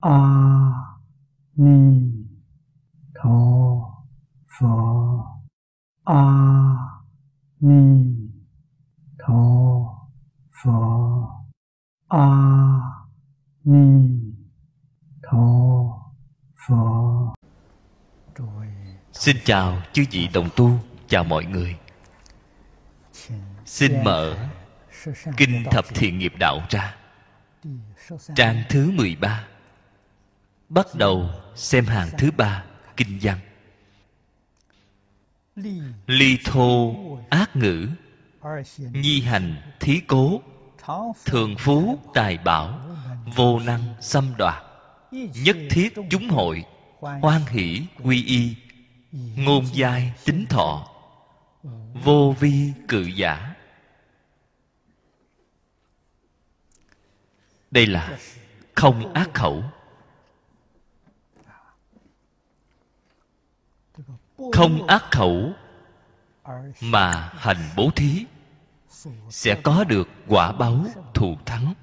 a ni tho phở a ni tho phở a ni tho phở Xin chào chư vị đồng tu, Chào mọi người. Xin mở Kinh Thập Thiện Nghiệp Đạo ra. Trang thứ 13 Bắt đầu xem hàng thứ ba Kinh văn. Ly thô ác ngữ, Nhi hành thí cố, Thường phú tài bảo, Vô năng xâm đoạt Nhất thiết chúng hội, Hoan hỷ quy y, Ngôn giai tính thọ, Vô vi cự giả. Đây là không ác khẩu. Không ác khẩu Mà hành bố thí, Sẽ có được quả báo thù thắng.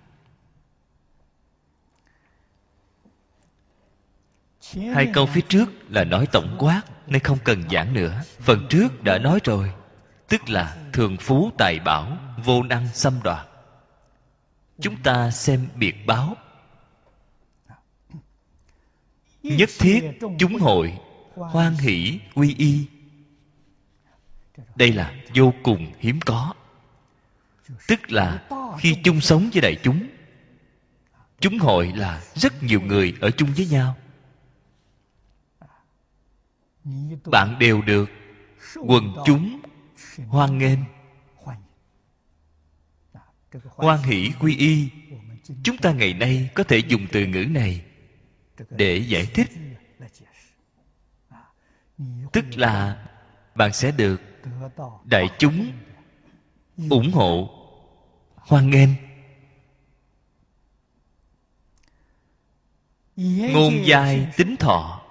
Hai câu phía trước là nói tổng quát, Nên không cần giảng nữa. Phần trước đã nói rồi, Tức là thường phú tài bảo, Vô năng xâm đoạt. Chúng ta xem biệt báo. Nhất thiết chúng hội Hoan hỷ quy y. Đây là vô cùng hiếm có. Tức là khi chung sống với đại chúng Chúng hội là rất nhiều người ở chung với nhau. Bạn đều được quần chúng hoan nghênh. Hoan hỷ, quy y, chúng ta ngày nay có thể dùng từ ngữ này để giải thích tức là bạn sẽ được đại chúng ủng hộ. Hoan nghênh. Ngôn giai tính thọ.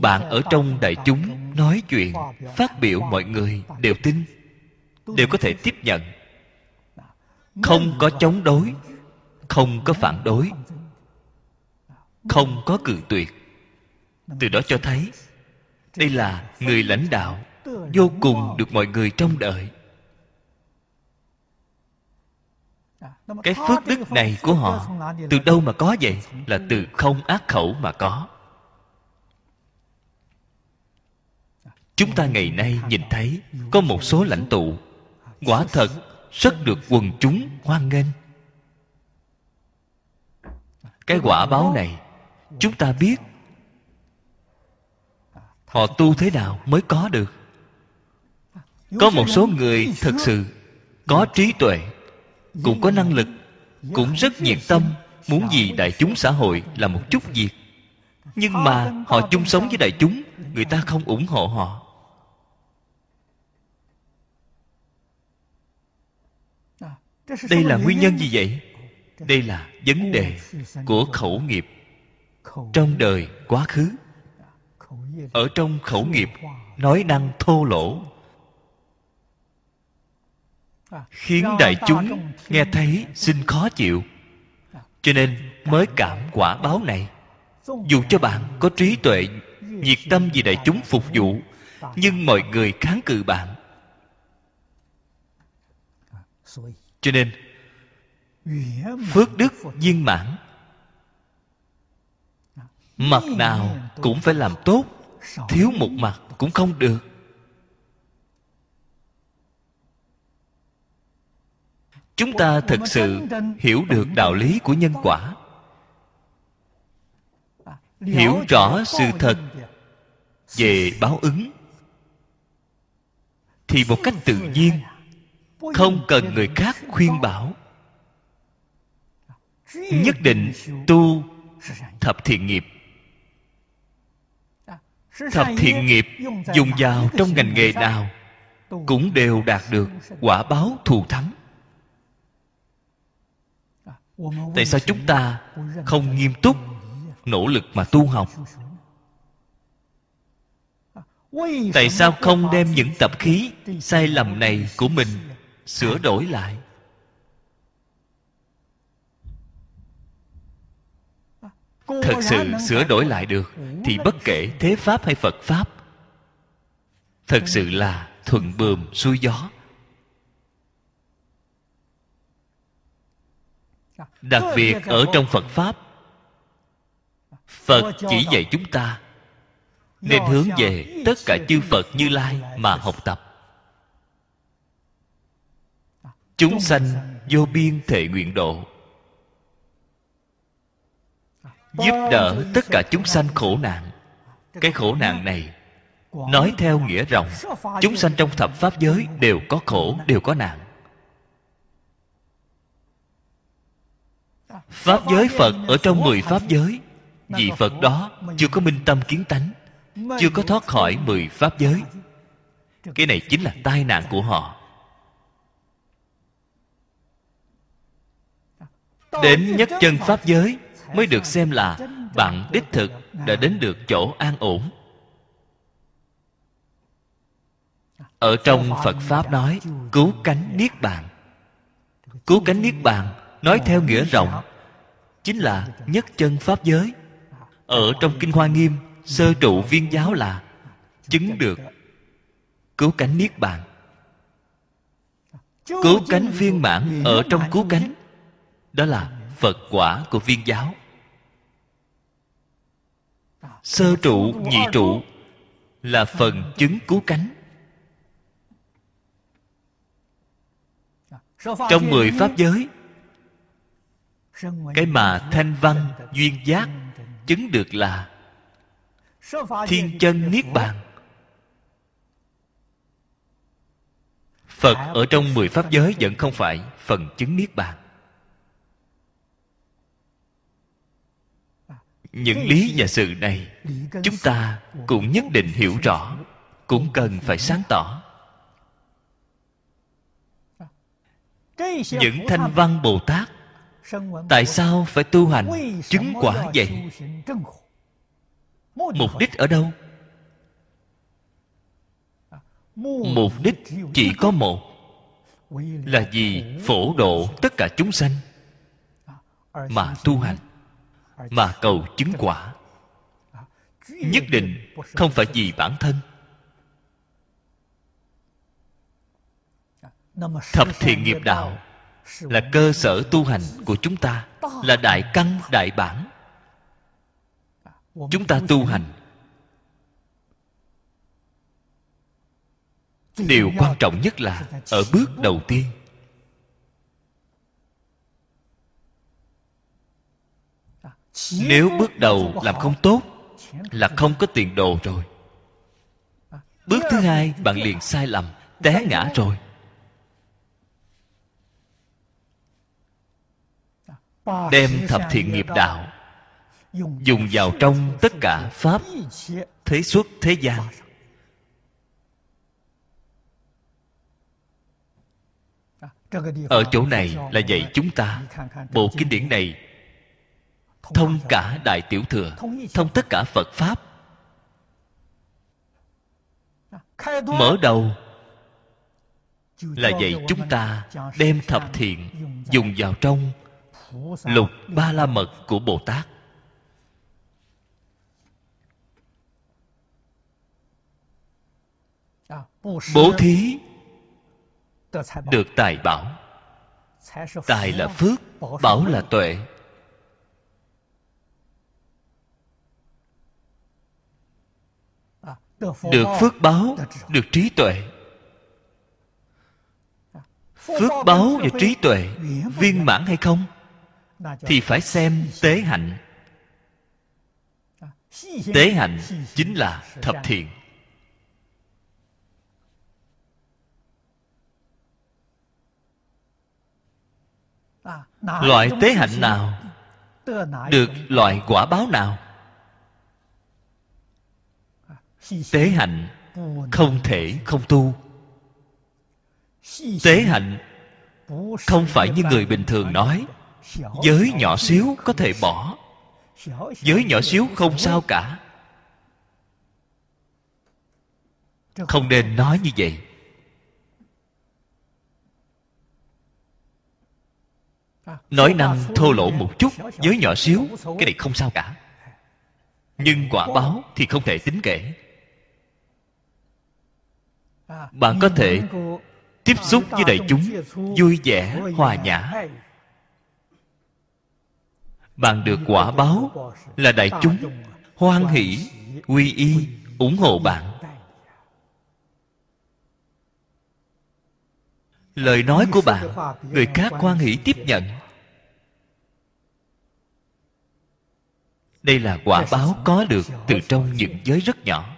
Bạn ở trong đại chúng nói chuyện, phát biểu mọi người đều tin, đều có thể tiếp nhận. Không có chống đối, không có phản đối, không có cự tuyệt. Từ đó cho thấy đây là người lãnh đạo vô cùng được mọi người trông đợi. Cái phước đức này của họ, từ đâu mà có vậy? Là từ không ác khẩu mà có. Chúng ta ngày nay nhìn thấy có một số lãnh tụ, quả thật rất được quần chúng hoan nghênh. Cái quả báo này, chúng ta biết họ tu thế nào mới có được? Có một số người thật sự có trí tuệ, cũng có năng lực, cũng rất nhiệt tâm, muốn gì đại chúng xã hội là một chút việc. Nhưng mà họ chung sống với đại chúng, người ta không ủng hộ họ. Đây là nguyên nhân gì vậy? Đây là vấn đề của khẩu nghiệp trong đời quá khứ ở trong khẩu nghiệp, nói năng thô lỗ, khiến đại chúng nghe thấy xin khó chịu. Cho nên mới cảm quả báo này. Dù cho bạn có trí tuệ, nhiệt tâm vì đại chúng phục vụ, nhưng mọi người kháng cự bạn. Cho nên, phước đức viên mãn mặt nào cũng phải làm tốt, thiếu một mặt cũng không được. Chúng ta thật sự hiểu được đạo lý của nhân quả. Hiểu rõ sự thật về báo ứng. Thì một cách tự nhiên, không cần người khác khuyên bảo. Nhất định tu thập thiện nghiệp thập thiện nghiệp dùng vào trong ngành nghề nào cũng đều đạt được quả báo thù thắng. Tại sao chúng ta không nghiêm túc nỗ lực mà tu học? Tại sao không đem những tập khí sai lầm này của mình sửa đổi lại thật sự sửa đổi lại được thì bất kể thế pháp hay phật pháp thật sự là thuận buồm xuôi gió. Đặc biệt ở trong phật pháp phật chỉ dạy chúng ta nên hướng về tất cả chư phật như lai mà học tập. Chúng sanh vô biên thệ nguyện độ giúp đỡ tất cả chúng sanh khổ nạn. Cái khổ nạn này nói theo nghĩa rộng chúng sanh trong thập pháp giới đều có khổ, đều có nạn. Pháp giới phật ở trong mười pháp giới, vị phật đó chưa có minh tâm kiến tánh, chưa có thoát khỏi mười pháp giới. Cái này chính là tai nạn của họ. Đến nhất chân pháp giới mới được xem là bạn đích thực đã đến được chỗ an ổn. Ở trong phật pháp nói, cứu cánh niết bàn. Cứu cánh niết bàn nói theo nghĩa rộng, chính là nhất chân pháp giới. Ở trong kinh hoa nghiêm, sơ trụ viên giáo là chứng được cứu cánh niết bàn. Cứu cánh viên mãn ở trong cứu cánh, đó là phật quả của viên giáo sơ trụ, nhị trụ là phần chứng cứu cánh. Trong mười pháp giới, cái mà thanh văn duyên giác chứng được là thiên chân niết bàn. Phật ở trong mười pháp giới vẫn không phải phần chứng niết bàn. Những lý và sự này, chúng ta cũng nhất định hiểu rõ, cũng cần phải sáng tỏ. Những thanh văn bồ tát, tại sao phải tu hành chứng quả vậy? Mục đích ở đâu? Mục đích chỉ có một, là vì phổ độ tất cả chúng sanh mà tu hành mà cầu chứng quả. Nhất định không phải vì bản thân. Thập thiện nghiệp đạo là cơ sở tu hành của chúng ta, là đại căn, đại bản. Chúng ta tu hành điều quan trọng nhất là ở bước đầu tiên. Nếu bước đầu làm không tốt là không có tiền đồ rồi. Bước thứ hai, bạn liền sai lầm, té ngã rồi. Đem thập thiện nghiệp đạo, dùng vào trong tất cả pháp, thế xuất, thế gian. Ở chỗ này là dạy chúng ta, bộ kinh điển này thông cả đại tiểu thừa, thông tất cả phật pháp. Mở đầu là dạy chúng ta đem thập thiện dùng vào trong lục ba la mật của bồ tát. Bố thí được tài bảo. Tài là phước, bảo là tuệ. Được phước báo, được trí tuệ. Phước báo và trí tuệ viên mãn hay không thì phải xem tế hạnh. Tế hạnh chính là thập thiện. Loại tế hạnh nào được loại quả báo nào tế hạnh không thể không tu. Tế hạnh không phải như người bình thường nói. Giới nhỏ xíu có thể bỏ. Giới nhỏ xíu không sao cả. Không nên nói như vậy. Nói năng thô lỗ một chút, giới nhỏ xíu, cái này không sao cả. Nhưng quả báo thì không thể tính kể bạn có thể tiếp xúc với đại chúng vui vẻ, hòa nhã. Bạn được quả báo là đại chúng hoan hỷ, quy y, ủng hộ bạn. Lời nói của bạn, người khác hoan hỷ tiếp nhận. Đây là quả báo có được từ trong những giới rất nhỏ.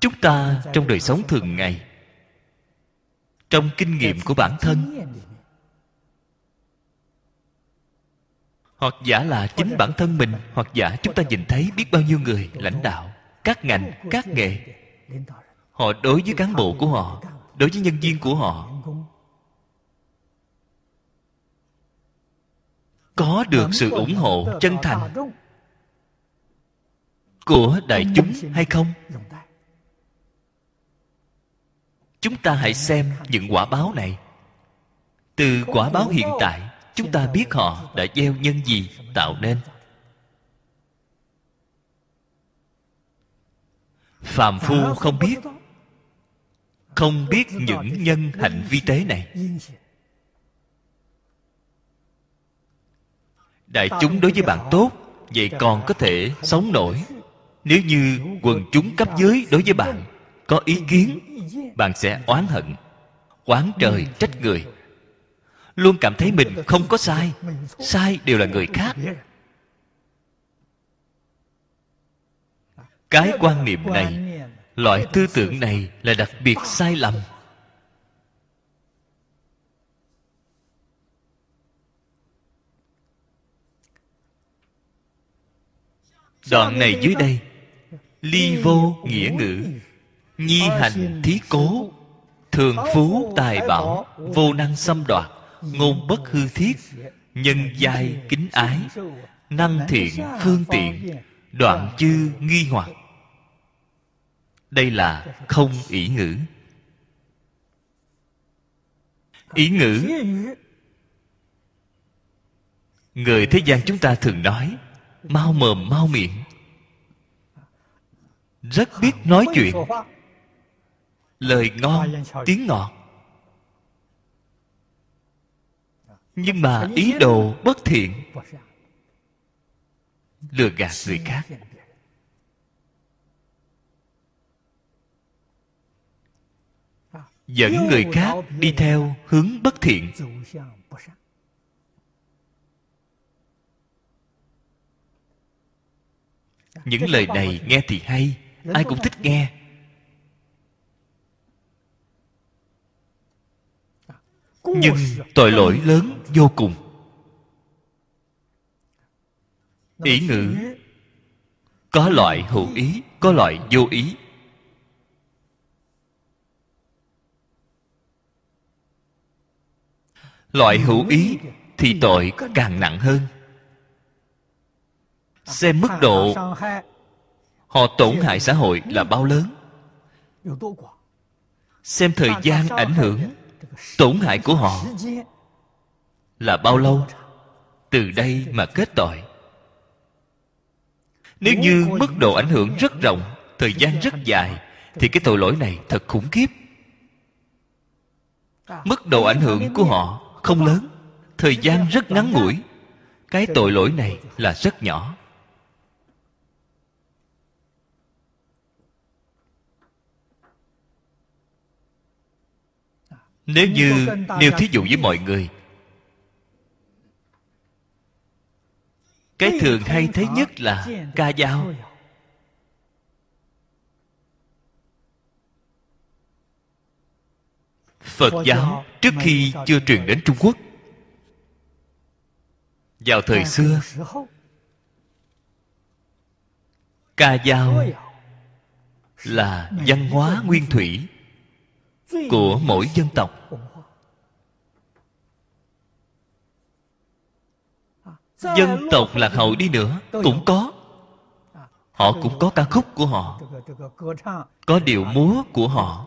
Chúng ta trong đời sống thường ngày, trong kinh nghiệm của bản thân, hoặc giả là chính bản thân mình, hoặc giả chúng ta nhìn thấy biết bao nhiêu người, lãnh đạo, các ngành, các nghề. Họ đối với cán bộ của họ, đối với nhân viên của họ, có được sự ủng hộ chân thành của đại chúng hay không? Chúng ta hãy xem những quả báo này. Từ quả báo hiện tại, chúng ta biết họ đã gieo nhân gì tạo nên. Phàm phu không biết không biết những nhân hạnh vi tế này. Đại chúng đối với bạn tốt, vậy còn có thể sống nổi. Nếu như quần chúng cấp dưới đối với bạn có ý kiến, bạn sẽ oán hận, oán trời trách người. Luôn cảm thấy mình không có sai sai đều là người khác. Cái quan niệm này, loại tư tưởng này là đặc biệt sai lầm. Đoạn này dưới đây, ly vô nghĩa ngữ nhi hành thí cố thường phú tài bảo vô năng xâm đoạt ngôn bất hư thiết nhân giai kính ái năng thiện phương tiện đoạn chư nghi hoặc. Đây là không ý ngữ. Ý ngữ. người thế gian chúng ta thường nói mau mồm mau miệng. Rất biết nói chuyện lời ngon tiếng ngọt. Nhưng mà ý đồ bất thiện lừa gạt người khác. dẫn người khác đi theo hướng bất thiện. những lời này nghe thì hay ai cũng thích nghe nhưng tội lỗi lớn vô cùng. Ý ngữ có loại hữu ý có loại vô ý. Loại hữu ý thì tội càng nặng hơn. Xem mức độ họ tổn hại xã hội là bao lớn. xem thời gian ảnh hưởng tổn hại của họ. Là bao lâu? Từ đây mà kết tội. Nếu như mức độ ảnh hưởng rất rộng, thời gian rất dài, thì cái tội lỗi này thật khủng khiếp. Mức độ ảnh hưởng của họ không lớn, thời gian rất ngắn ngủi. Cái tội lỗi này là rất nhỏ. Nếu như nêu thí dụ với mọi người. Cái thường hay thấy nhất là ca dao. phật giáo trước khi chưa truyền đến trung quốc. Vào thời xưa ca dao là văn hóa nguyên thủy của mỗi dân tộc. Dân tộc lạc hậu đi nữa, cũng có. Họ cũng có ca khúc của họ, có điệu múa của họ.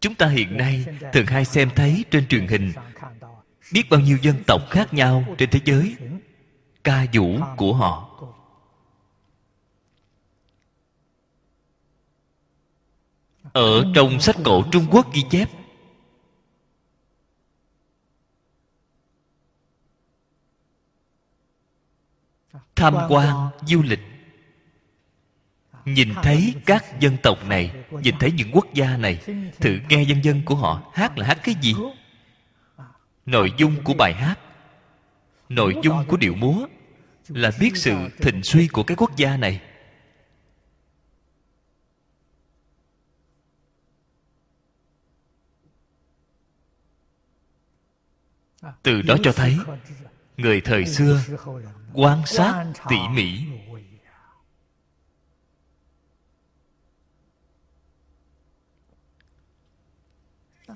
Chúng ta hiện nay thường hay xem thấy trên truyền hình, biết bao nhiêu dân tộc khác nhau trên thế giới, ca vũ của họ. Ở trong sách cổ trung quốc ghi chép. Tham quan du lịch. Nhìn thấy các dân tộc này, nhìn thấy những quốc gia này, thử nghe dân dân của họ hát là hát cái gì? Nội dung của bài hát, nội dung của điệu múa là biết sự thịnh suy của cái quốc gia này. Từ đó cho thấy, người thời xưa quan sát tỉ mỉ.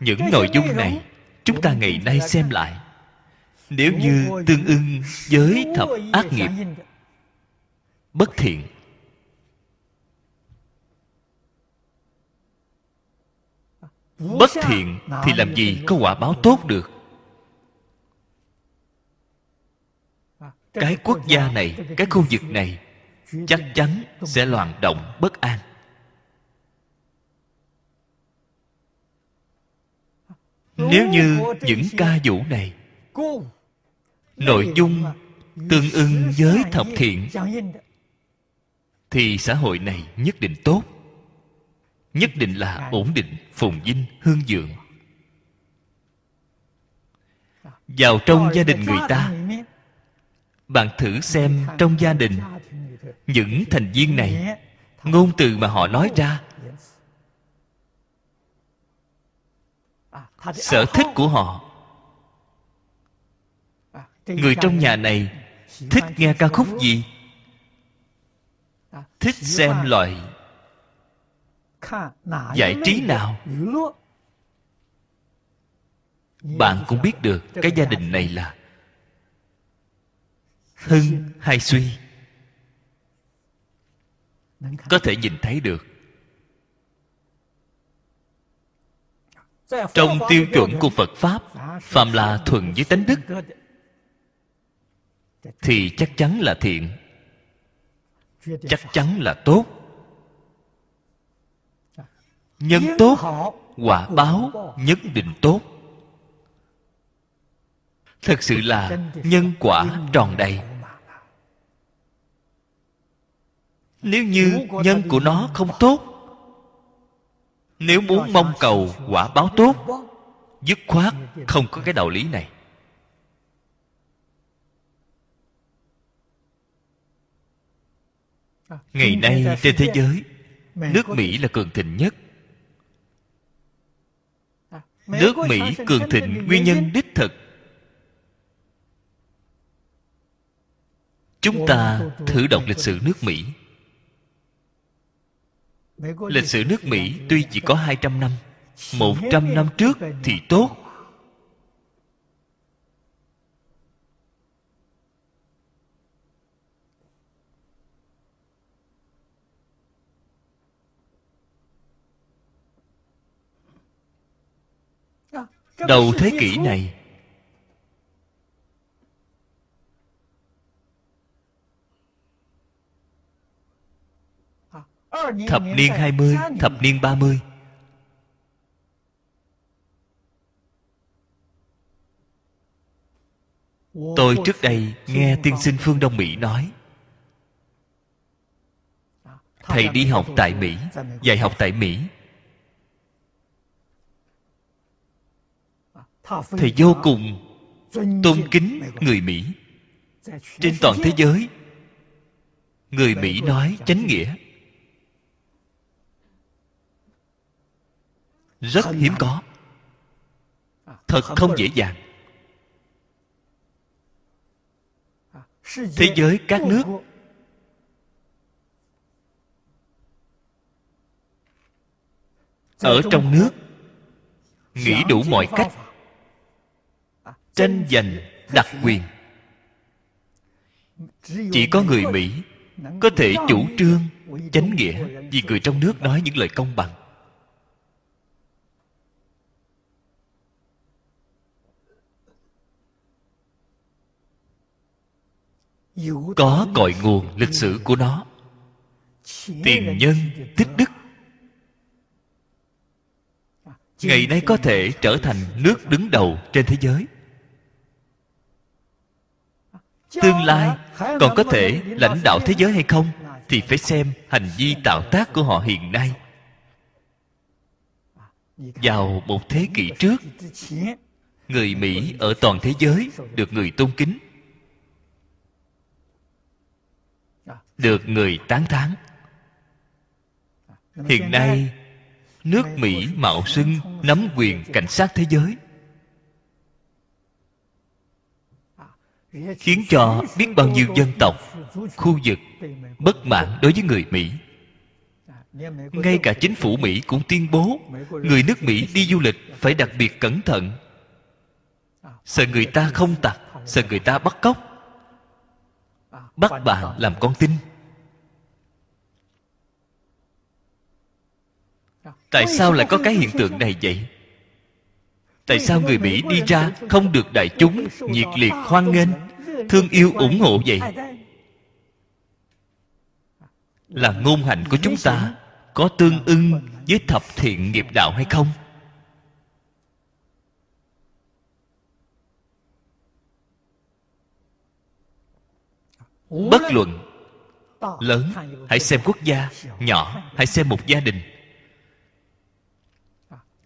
Những nội dung này chúng ta ngày nay xem lại. Nếu như tương ưng với thập ác nghiệp, bất thiện bất thiện thì làm gì có quả báo tốt được? Cái quốc gia này, cái khu vực này, chắc chắn sẽ loạn động bất an. Nếu như những ca vũ này nội dung tương ưng với thập thiện, thì xã hội này nhất định tốt. Nhất định là ổn định phồn vinh hương dượng. Vào trong gia đình người ta bạn thử xem trong gia đình, những thành viên này, ngôn từ mà họ nói ra. Sở thích của họ. Người trong nhà này thích nghe ca khúc gì? Thích xem loại giải trí nào? Bạn cũng biết được, cái gia đình này là hưng hay suy? Có thể nhìn thấy được. Trong tiêu chuẩn của phật pháp phạm là thuần với tánh đức, thì chắc chắn là thiện, chắc chắn là tốt. Nhân tốt, quả báo, nhất định tốt. Thật sự là nhân quả tròn đầy. Nếu như nhân của nó không tốt nếu muốn mong cầu quả báo tốt dứt khoát không có cái đạo lý này. Ngày nay trên thế giới nước mỹ là cường thịnh nhất. Nước mỹ cường thịnh nguyên nhân đích thực. Chúng ta thử đọc lịch sử nước mỹ Lịch sử nước Mỹ tuy chỉ có 200 năm 100 năm trước thì tốt. Đầu thế kỷ này Thập niên 20, thập niên 30 Tôi trước đây nghe tiên sinh Phương Đông Mỹ nói Thầy đi học tại Mỹ Dạy học tại Mỹ. Thầy vô cùng tôn kính người Mỹ. Trên toàn thế giới Người Mỹ nói chánh nghĩa. Rất hiếm có. Thật không dễ dàng. Thế giới các nước ở trong nước nghĩ đủ mọi cách. tranh giành đặc quyền. chỉ có người mỹ có thể chủ trương chánh nghĩa vì người trong nước nói những lời công bằng có cội nguồn lịch sử của nó. tiền nhân tích đức. Ngày nay có thể trở thành nước đứng đầu trên thế giới. Tương lai còn có thể lãnh đạo thế giới hay không thì phải xem hành vi tạo tác của họ hiện nay. Vào một thế kỷ trước người mỹ ở toàn thế giới được người tôn kính được người tán thán. Hiện nay, nước mỹ mạo xưng nắm quyền cảnh sát thế giới, khiến cho biết bao nhiêu dân tộc, khu vực bất mãn đối với người mỹ. Ngay cả chính phủ mỹ cũng tuyên bố người nước mỹ đi du lịch phải đặc biệt cẩn thận. Sợ người ta không tặc, sợ người ta bắt cóc. Bắt bạn làm con tin. Tại sao lại có cái hiện tượng này vậy? Tại sao người mỹ đi ra không được đại chúng nhiệt liệt hoan nghênh thương yêu ủng hộ vậy? là ngôn hành của chúng ta có tương ưng với thập thiện nghiệp đạo hay không? Bất luận lớn hãy xem quốc gia nhỏ hãy xem một gia đình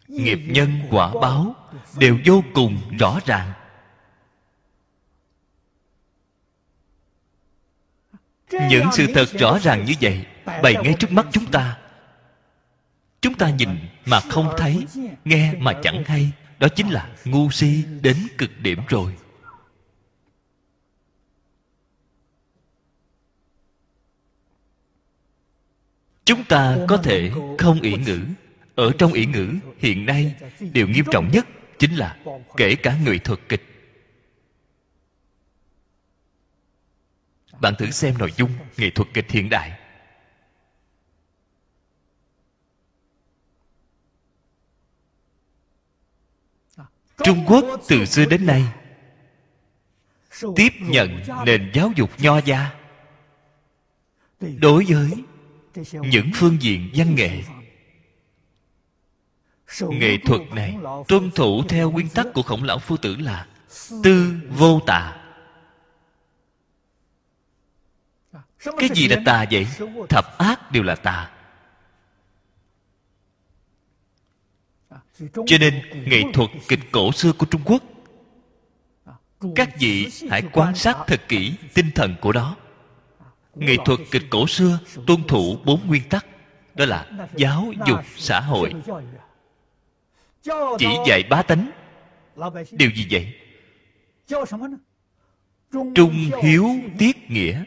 nghiệp nhân quả báo đều vô cùng rõ ràng. Những sự thật rõ ràng như vậy bày ngay trước mắt chúng ta. Chúng ta nhìn mà không thấy, nghe mà chẳng hay. Đó chính là ngu si đến cực điểm rồi. Chúng ta có thể không ỷ ngữ ở trong ý ngữ, hiện nay, điều nghiêm trọng nhất chính là kể cả người thuật kịch. Bạn thử xem nội dung nghệ thuật kịch hiện đại. Trung quốc từ xưa đến nay tiếp nhận nền giáo dục nho gia đối với những phương diện văn nghệ nghệ thuật này tuân thủ theo nguyên tắc của khổng lão phu tử là tư vô tà. Cái gì là tà vậy? Thập ác đều là tà. Cho nên nghệ thuật kịch cổ xưa của trung quốc các vị hãy quan sát thật kỹ tinh thần của đó. Nghệ thuật kịch cổ xưa tuân thủ bốn nguyên tắc đó là giáo dục xã hội chỉ dạy bá tánh. điều gì vậy? trung hiếu tiết nghĩa.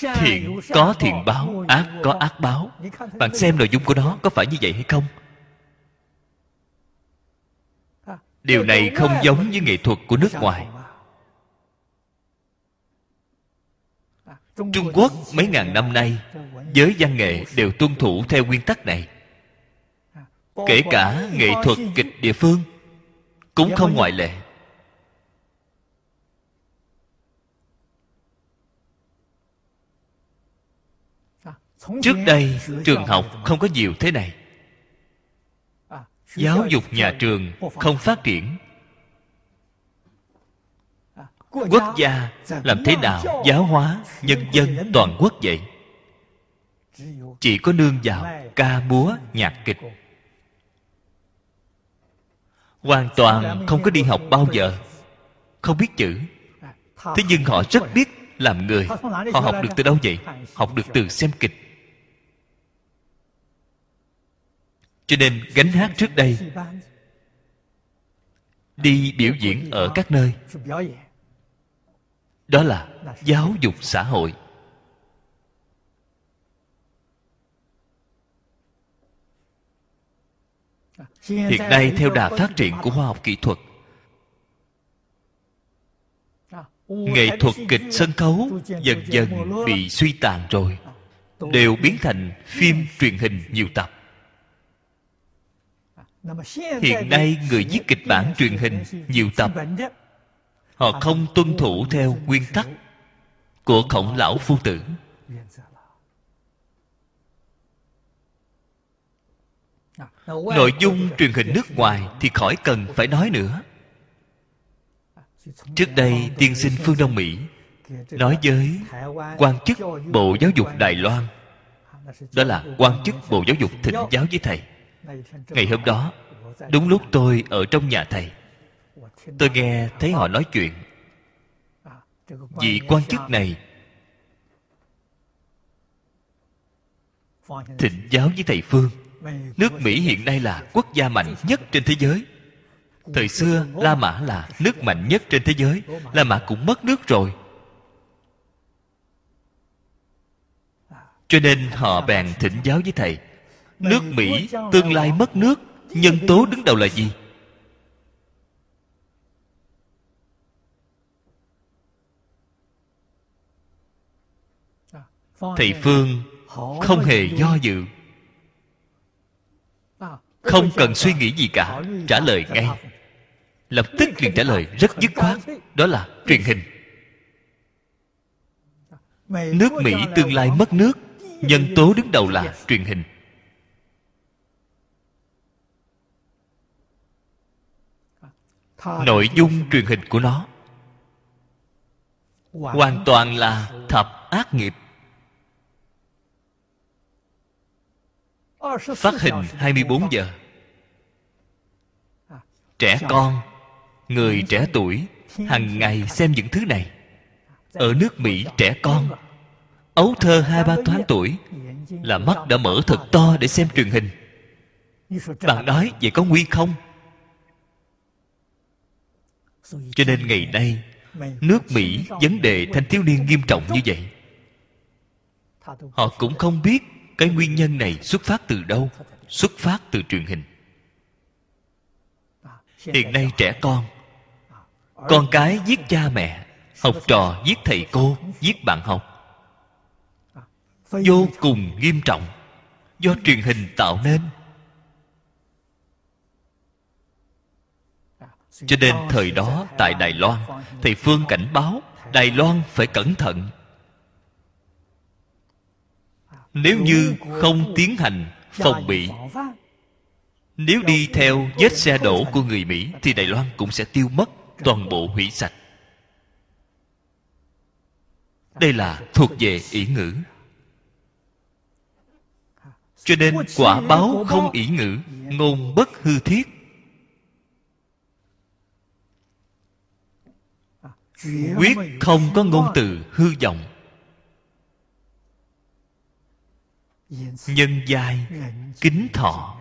thiện có thiện báo ác có ác báo. bạn xem nội dung của nó có phải như vậy hay không? Điều này không giống với nghệ thuật của nước ngoài. trung quốc mấy ngàn năm nay giới văn nghệ đều tuân thủ theo nguyên tắc này kể cả nghệ thuật kịch địa phương cũng không ngoại lệ. Trước đây trường học không có nhiều thế này. Giáo dục nhà trường không phát triển. Quốc gia làm thế nào giáo hóa nhân dân toàn quốc vậy? Chỉ có nương vào ca múa nhạc kịch hoàn toàn không có đi học bao giờ. Không biết chữ. Thế nhưng họ rất biết làm người. Họ học được từ đâu vậy? Học được từ xem kịch. Cho nên gánh hát trước đây, đi biểu diễn ở các nơi, đó là giáo dục xã hội. Hiện nay theo đà phát triển của khoa học kỹ thuật nghệ thuật kịch sân khấu dần dần bị suy tàn rồi đều biến thành phim truyền hình nhiều tập. Hiện nay người viết kịch bản truyền hình nhiều tập. họ không tuân thủ theo nguyên tắc của khổng lão phu tử nội dung truyền hình nước ngoài thì khỏi cần phải nói nữa. Trước đây, tiên sinh phương đông mỹ nói với quan chức bộ giáo dục đài loan, đó là quan chức bộ giáo dục thịnh giáo với thầy. Ngày hôm đó, đúng lúc tôi ở trong nhà thầy, tôi nghe thấy họ nói chuyện. Vị quan chức này thịnh giáo với thầy phương nước mỹ hiện nay là quốc gia mạnh nhất trên thế giới. Thời xưa, la mã là nước mạnh nhất trên thế giới. La mã cũng mất nước rồi. Cho nên họ bèn thỉnh giáo với thầy, nước mỹ tương lai mất nước, nhân tố đứng đầu là gì? Thầy phương không hề do dự không cần suy nghĩ gì cả. trả lời ngay. Lập tức liền trả lời rất dứt khoát. Đó là truyền hình. Nước mỹ tương lai mất nước. Nhân tố đứng đầu là truyền hình. Nội dung truyền hình của nó. Hoàn toàn là thập ác nghiệp phát hình 24 giờ. Trẻ con người trẻ tuổi hàng ngày xem những thứ này. Ở nước mỹ trẻ con ấu thơ hai ba tháng tuổi là mắt đã mở thật to để xem truyền hình. Bạn nói vậy có nguy không? Cho nên ngày nay nước mỹ vấn đề thanh thiếu niên nghiêm trọng như vậy. Họ cũng không biết cái nguyên nhân này xuất phát từ đâu? Xuất phát từ truyền hình. Hiện nay trẻ con con cái giết cha mẹ, học trò giết thầy cô, giết bạn học, vô cùng nghiêm trọng do truyền hình tạo nên. Cho nên thời đó tại đài loan, thầy phương cảnh báo đài loan phải cẩn thận nếu như không tiến hành phòng bị. Nếu đi theo vết xe đổ của người mỹ, thì đài loan cũng sẽ tiêu mất toàn bộ hủy sạch. Đây là thuộc về ý ngữ. Cho nên quả báo không ý ngữ, ngôn bất hư thiết. Quyết không có ngôn từ hư vọng. Nhân giai kính thọ.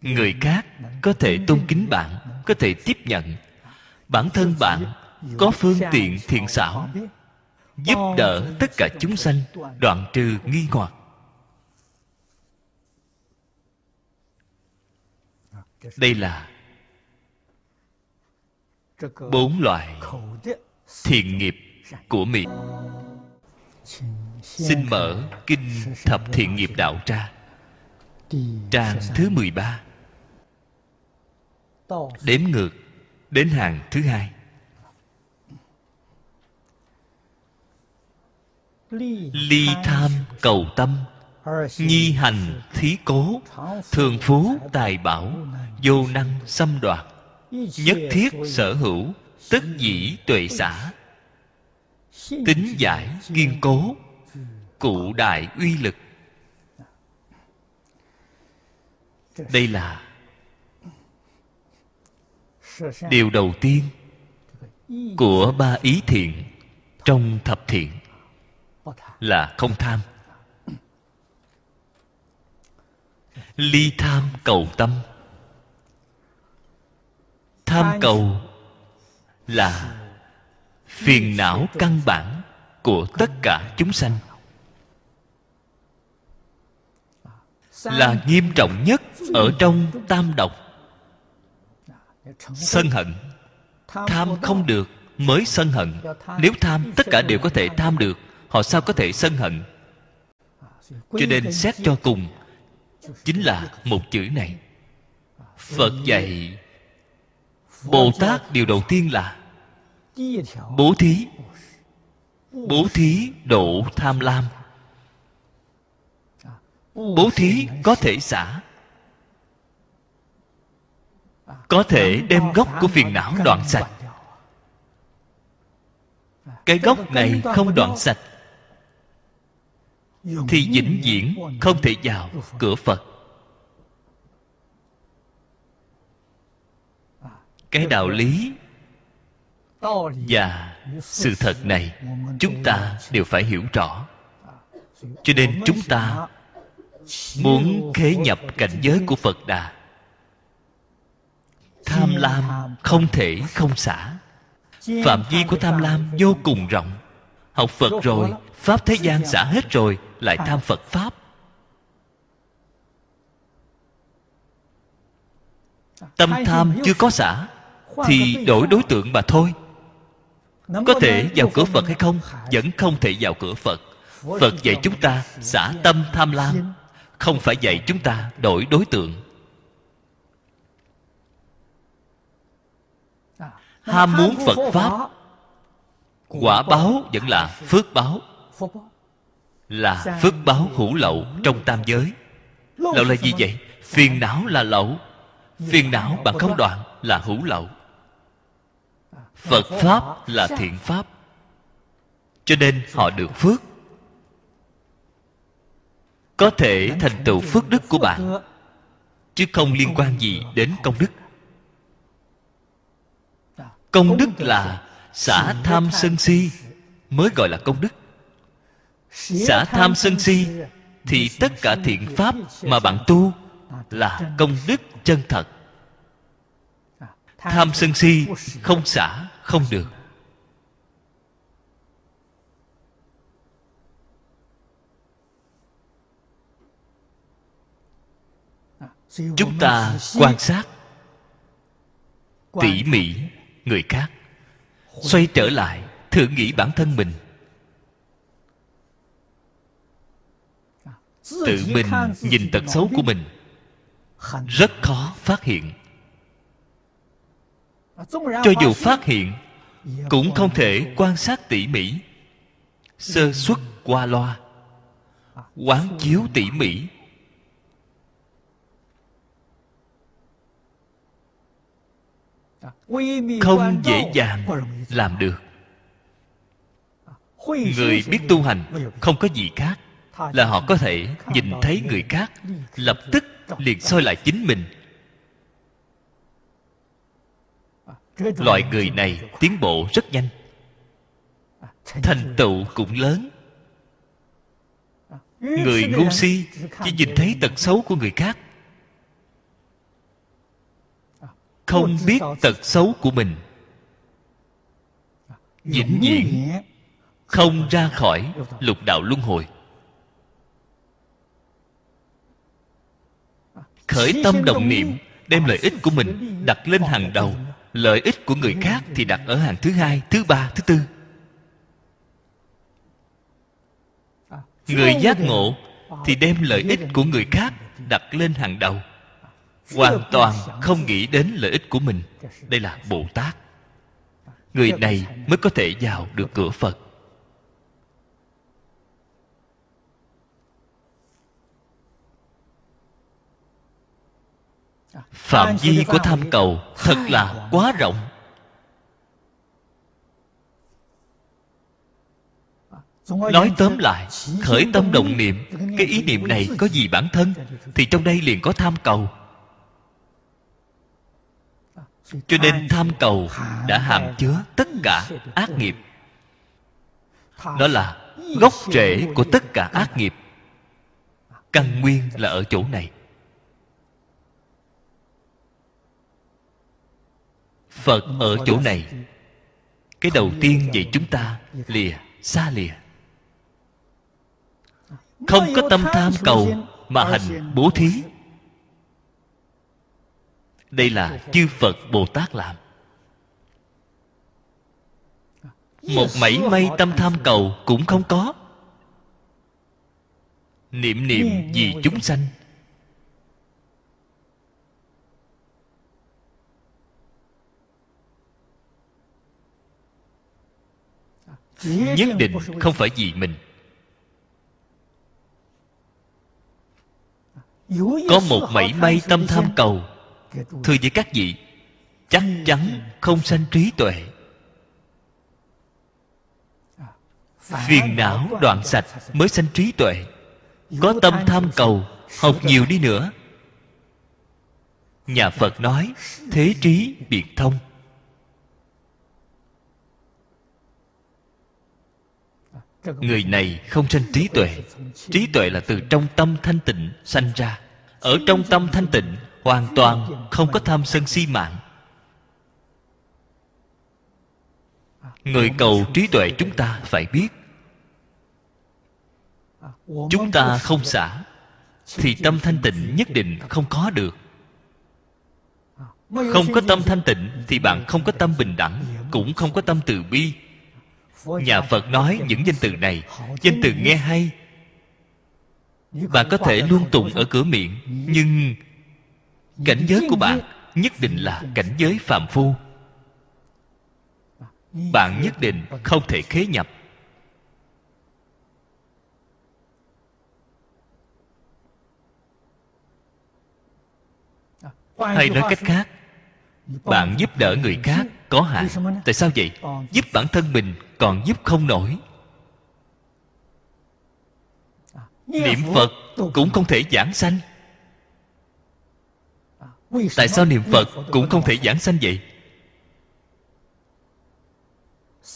người khác có thể tôn kính bạn có thể tiếp nhận. Bản thân bạn có phương tiện thiện xảo giúp đỡ tất cả chúng sanh đoạn trừ nghi hoặc. Đây là bốn loại thiện nghiệp của miệng xin mở kinh thập thiện nghiệp đạo ra trang thứ 13 đếm ngược đến hàng thứ hai. Ly tham cầu tâm, nhi hành thí cố, thường phú tài bảo, vô năng xâm đoạt, nhất thiết sở hữu tất dĩ tuệ xã tính giải kiên cố cụ đại uy lực. Đây là điều đầu tiên của ba ý thiện trong thập thiện là không tham. Ly tham cầu tâm. Tham cầu là phiền não căn bản của tất cả chúng sanh. Là nghiêm trọng nhất ở trong tam độc. Sân hận. Tham không được mới sân hận. Nếu tham, tất cả đều có thể tham được, họ sao có thể sân hận? Cho nên xét cho cùng, chính là một chữ này. Phật dạy, bồ tát điều đầu tiên là bố thí. Bố thí độ tham lam bố thí có thể xả. Có thể đem gốc của phiền não đoạn sạch. Cái gốc này không đoạn sạch, thì vĩnh viễn không thể vào cửa phật. Cái đạo lý và sự thật này chúng ta đều phải hiểu rõ. Cho nên chúng ta muốn khế nhập cảnh giới của phật đà. Tham lam không thể không xả. Phạm vi của tham lam vô cùng rộng. Học phật rồi, pháp thế gian xả hết rồi, lại tham phật pháp. Tâm tham chưa có xả, thì đổi đối tượng mà thôi. Có thể vào cửa phật hay không, vẫn không thể vào cửa phật. Phật dạy chúng ta xả tâm tham lam không phải dạy chúng ta đổi đối tượng. Ham muốn phật pháp. Quả báo vẫn là phước báo. Là phước báo hữu lậu trong tam giới. Lậu là gì vậy? phiền não là lậu. Phiền não bạn không đoạn là hữu lậu. Phật pháp là thiện pháp. Cho nên họ được phước có thể thành tựu phước đức của bạn chứ không liên quan gì đến công đức. Công đức là xả tham sân si mới gọi là công đức. Xả tham sân si thì tất cả thiện pháp mà bạn tu là công đức chân thật. Tham sân si không xả không được chúng ta quan sát. Tỉ mỉ người khác. Xoay trở lại thử nghĩ bản thân mình. Tự mình nhìn tật xấu của mình. rất khó phát hiện. Cho dù phát hiện cũng không thể quan sát tỉ mỉ. sơ xuất qua loa quán chiếu tỉ mỉ không dễ dàng làm được. Người biết tu hành không có gì khác là họ có thể nhìn thấy người khác, lập tức liền soi lại chính mình. Loại người này tiến bộ rất nhanh. Thành tựu cũng lớn. Người ngu si chỉ nhìn thấy tật xấu của người khác. Không biết tật xấu của mình. Vĩnh viễn không ra khỏi lục đạo luân hồi. Khởi tâm động niệm, đem lợi ích của mình đặt lên hàng đầu, lợi ích của người khác thì đặt ở hàng thứ hai, thứ ba, thứ tư. Người giác ngộ thì đem lợi ích của người khác đặt lên hàng đầu hoàn toàn không nghĩ đến lợi ích của mình. Đây là bồ tát. Người này mới có thể vào được cửa phật. Phạm vi của tham cầu thật là quá rộng. Nói tóm lại khởi tâm động niệm cái ý niệm này có gì bản thân thì trong đây liền có tham cầu cho nên tham cầu đã hàm chứa tất cả ác nghiệp. Đó là gốc rễ của tất cả ác nghiệp. Căn nguyên là ở chỗ này. Phật ở chỗ này. cái đầu tiên vậy chúng ta lìa xa lìa. Không có tâm tham cầu mà hành bố thí đây là chư phật bồ tát làm. Một mảy may tâm tham cầu cũng không có. Niệm niệm vì chúng sanh. Nhất định không phải vì mình. Có một mảy may tâm tham cầu thưa với các vị, chắc chắn không sanh trí tuệ. Phiền não đoạn sạch mới sanh trí tuệ. Có tâm tham cầu, học nhiều đi nữa. Nhà phật nói, thế trí biệt thông. Người này không sanh trí tuệ. Trí tuệ là từ trong tâm thanh tịnh sanh ra. Ở trong tâm thanh tịnh hoàn toàn không có tham sân si mạng. Người cầu trí tuệ chúng ta phải biết, chúng ta không xả, thì tâm thanh tịnh nhất định không có được. Không có tâm thanh tịnh thì bạn không có tâm bình đẳng, cũng không có tâm từ bi. Nhà phật nói những danh từ này, danh từ nghe hay. Bạn có thể luôn tụng ở cửa miệng, nhưng cảnh giới của bạn nhất định là cảnh giới phạm phu. Bạn nhất định không thể khế nhập. Hay nói cách khác, bạn giúp đỡ người khác có hạn tại sao vậy? Giúp bản thân mình còn giúp không nổi. Niệm phật cũng không thể giảng sanh tại sao niệm phật cũng không thể giảng sanh vậy?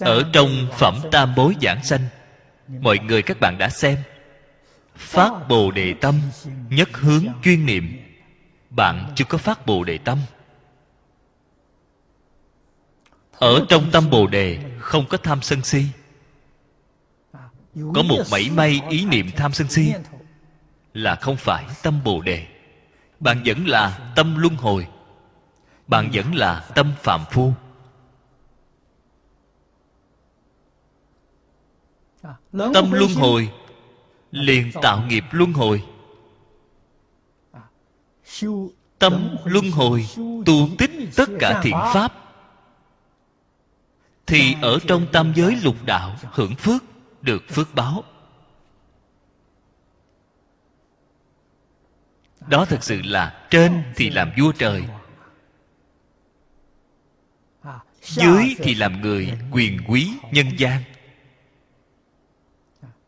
Ở trong phẩm tam bối giảng sanh, mọi người các bạn đã xem, phát bồ đề tâm nhất hướng chuyên niệm. Bạn chưa có phát bồ đề tâm. Ở trong tâm bồ đề không có tham sân si. Có một mảy may ý niệm tham sân si là không phải tâm bồ đề bạn vẫn là tâm luân hồi. Bạn vẫn là tâm phạm phu. Tâm luân hồi liền tạo nghiệp luân hồi. Tâm luân hồi tu tích tất cả thiện pháp. Thì ở trong tam giới lục đạo hưởng phước, được phước báo. Đó thật sự là trên thì làm vua trời. Dưới thì làm người quyền quý nhân gian.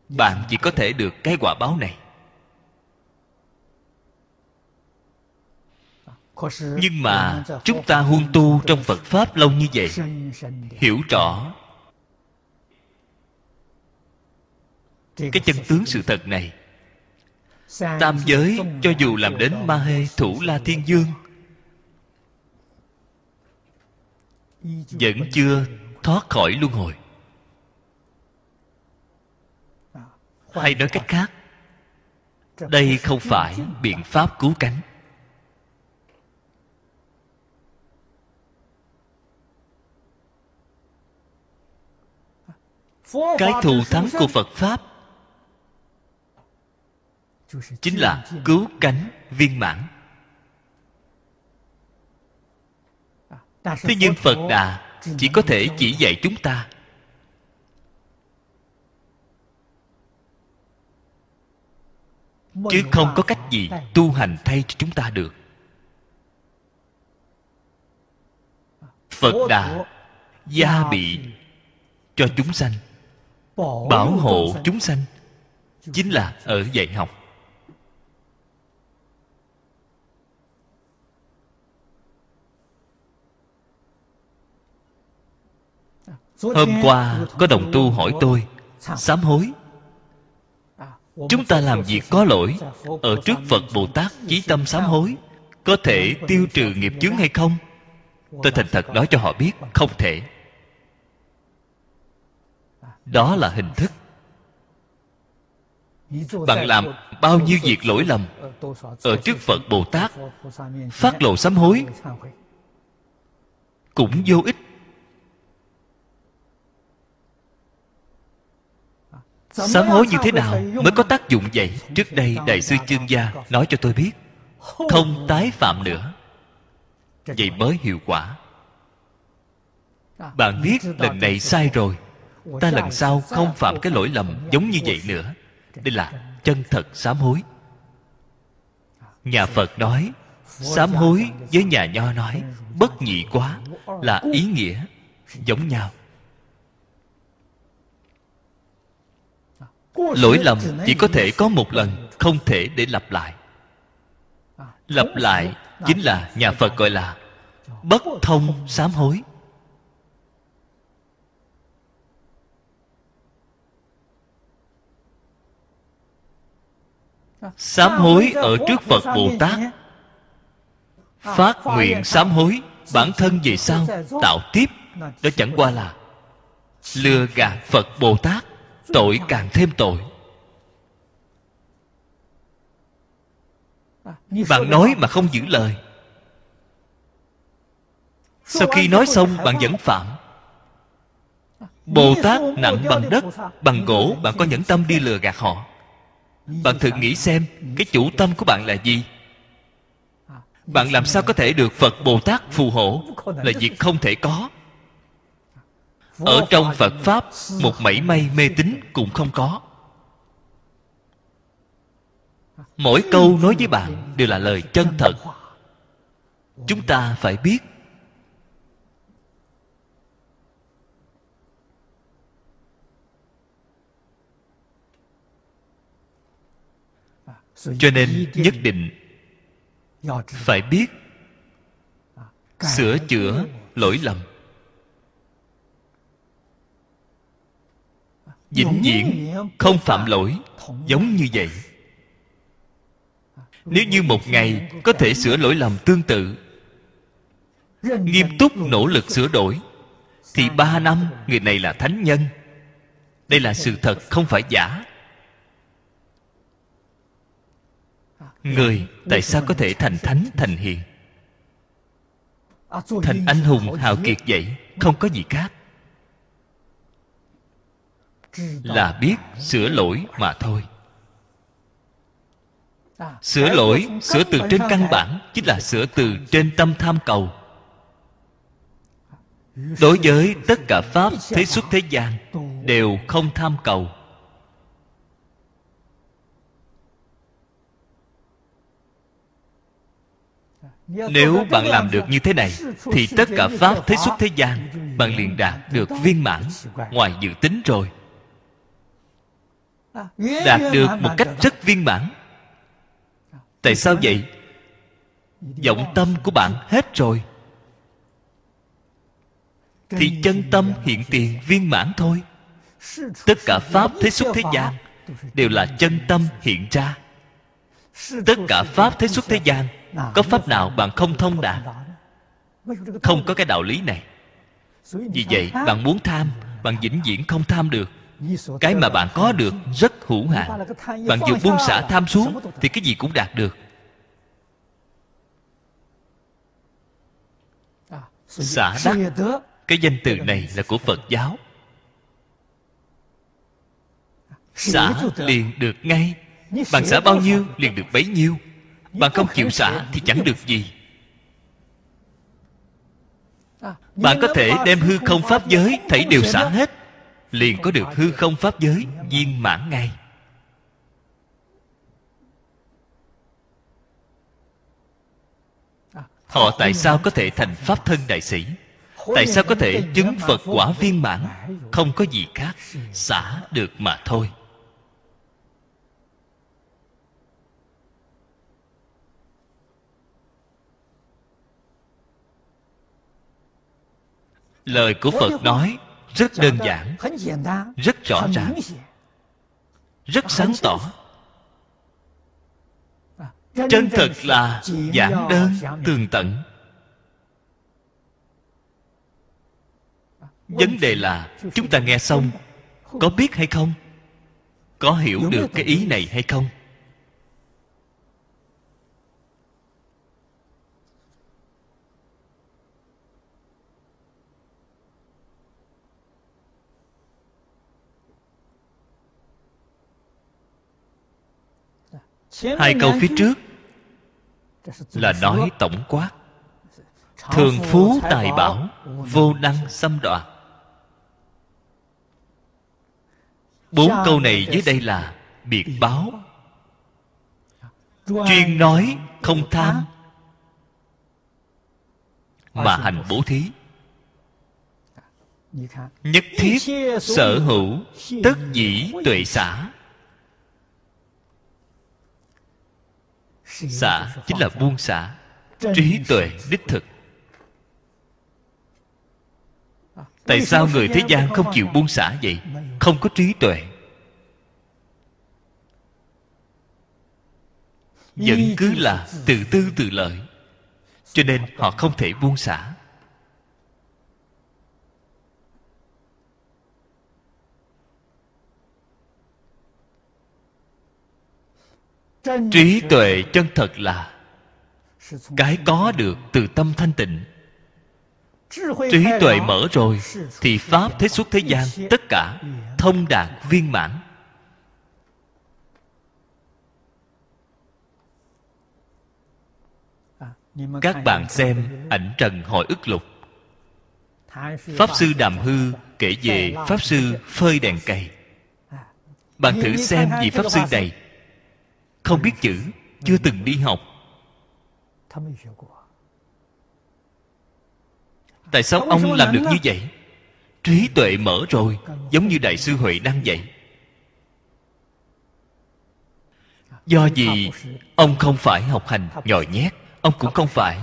Bạn chỉ có thể được cái quả báo này. Nhưng mà chúng ta huân tu trong phật pháp lâu như vậy, hiểu rõ cái chân tướng sự thật này tam giới, cho dù làm đến ma hê, thủ la thiên dương, vẫn chưa thoát khỏi luân hồi. Hay nói cách khác, đây không phải biện pháp cứu cánh. Cái thù thắng của phật pháp chính là cứu cánh viên mãn. Thế nhưng phật đà chỉ có thể chỉ dạy chúng ta. Chứ không có cách gì tu hành thay cho chúng ta được. Phật đà gia bị cho chúng sanh bảo hộ chúng sanh chính là ở dạy học hôm qua có đồng tu hỏi tôi sám hối chúng ta làm việc có lỗi? Ở trước phật bồ tát chí tâm sám hối có thể tiêu trừ nghiệp chướng hay không? Tôi thành thật nói cho họ biết không thể. Đó là hình thức. Bạn làm bao nhiêu việc lỗi lầm ở trước phật bồ tát phát lộ sám hối cũng vô ích sám hối như thế nào mới có tác dụng vậy? trước đây đại sư chương gia nói cho tôi biết không tái phạm nữa. Vậy mới hiệu quả. Bạn biết lần này sai rồi. Ta lần sau không phạm cái lỗi lầm giống như vậy nữa. Đây là chân thật sám hối. Nhà phật nói sám hối với nhà nho nói bất nhị quá là ý nghĩa giống nhau lỗi lầm chỉ có thể có một lần, không thể để lặp lại. Lặp lại chính là nhà phật gọi là bất thông sám hối. Sám hối ở trước phật bồ tát. Phát nguyện sám hối bản thân về sau, tạo tiếp, đó chẳng qua là lừa gạt phật bồ tát tội càng thêm tội. Bạn nói mà không giữ lời. Sau khi nói xong, bạn vẫn phạm. Bồ tát nặng bằng đất, bằng gỗ, bạn có nhẫn tâm đi lừa gạt họ. Bạn thử nghĩ xem, cái chủ tâm của bạn là gì? Bạn làm sao có thể được phật bồ tát phù hộ? Là việc không thể có ở trong phật pháp một mảy may mê tín cũng không có. Mỗi câu nói với bạn đều là lời chân thật. Chúng ta phải biết. Cho nên nhất định phải biết. Sửa chữa lỗi lầm vĩnh viễn không phạm lỗi giống như vậy. Nếu như một ngày có thể sửa lỗi lầm tương tự nghiêm túc nỗ lực sửa đổi thì ba năm người này là thánh nhân. Đây là sự thật không phải giả. Người tại sao có thể thành thánh thành hiền? Thành anh hùng hào kiệt vậy không có gì khác là biết sửa lỗi mà thôi. Sửa lỗi sửa từ trên căn bản chính là sửa từ trên tâm tham cầu. Đối với tất cả pháp thế xuất thế gian đều không tham cầu. Nếu bạn làm được như thế này thì tất cả pháp thế xuất thế gian bạn liền đạt được viên mãn ngoài dự tính rồi đạt được một cách rất viên mãn. Tại sao vậy vọng tâm của bạn hết rồi. Thì chân tâm hiện tiền viên mãn thôi. Tất cả pháp thế xuất thế gian đều là chân tâm hiện ra. Tất cả pháp thế xuất thế gian. Có pháp nào bạn không thông đạt? không có cái đạo lý này. Vì vậy bạn muốn tham bạn vĩnh viễn không tham được cái mà bạn có được rất hữu hạn. bạn vừa buông xả tham xuống thì cái gì cũng đạt được. Xả đắc. Cái danh từ này là của phật giáo. Xả liền được ngay. Bạn xả bao nhiêu liền được bấy nhiêu. Bạn không chịu xả thì chẳng được gì. Bạn có thể đem hư không pháp giới thảy đều xả hết liền có được hư không pháp giới viên mãn ngay. Họ tại sao có thể thành pháp thân đại sĩ? Tại sao có thể chứng phật quả viên mãn? Không có gì khác, xả được mà thôi. Lời của phật nói rất đơn giản. rất rõ ràng. rất sáng tỏ. Chân thật là giản đơn tường tận. Vấn đề là chúng ta nghe xong có biết hay không? Có hiểu được cái ý này hay không hai câu phía trước là nói tổng quát. Thường phú tài bảo vô năng xâm đoạt bốn câu này dưới đây là biệt báo. Chuyên nói không tham mà hành bố thí. Nhất thiết sở hữu tất dĩ tuệ xã xả chính là buông xả, trí tuệ đích thực. Tại sao người thế gian không chịu buông xả vậy? Không có trí tuệ. Vẫn cứ là tự tư tự lợi, cho nên họ không thể buông xả. Trí tuệ chân thật là cái có được từ tâm thanh tịnh. Trí tuệ mở rồi thì pháp thế xuất thế gian tất cả thông đạt viên mãn. Các bạn xem ảnh trần hội ức lục. Pháp sư đàm hư kể về pháp sư phơi đèn cày. Bạn thử xem vị pháp sư này không biết chữ, chưa từng đi học. Tại sao ông làm được như vậy? Trí tuệ mở rồi, giống như đại sư huệ đang vậy do gì ông không phải học hành nhồi nhét, ông cũng không phải.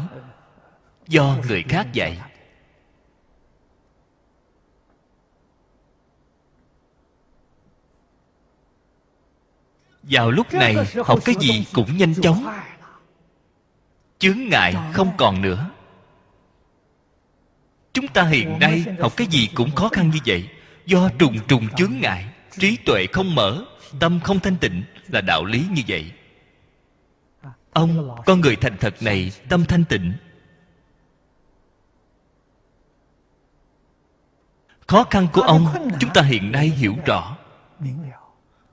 Do người khác dạy. Vào lúc này, học cái gì cũng nhanh chóng. Chướng ngại không còn nữa. Chúng ta hiện nay học cái gì cũng khó khăn như vậy. Do trùng trùng chướng ngại, trí tuệ không mở, tâm không thanh tịnh là đạo lý như vậy. Ông, con người thành thật này, tâm thanh tịnh. Khó khăn của ông, chúng ta hiện nay hiểu rõ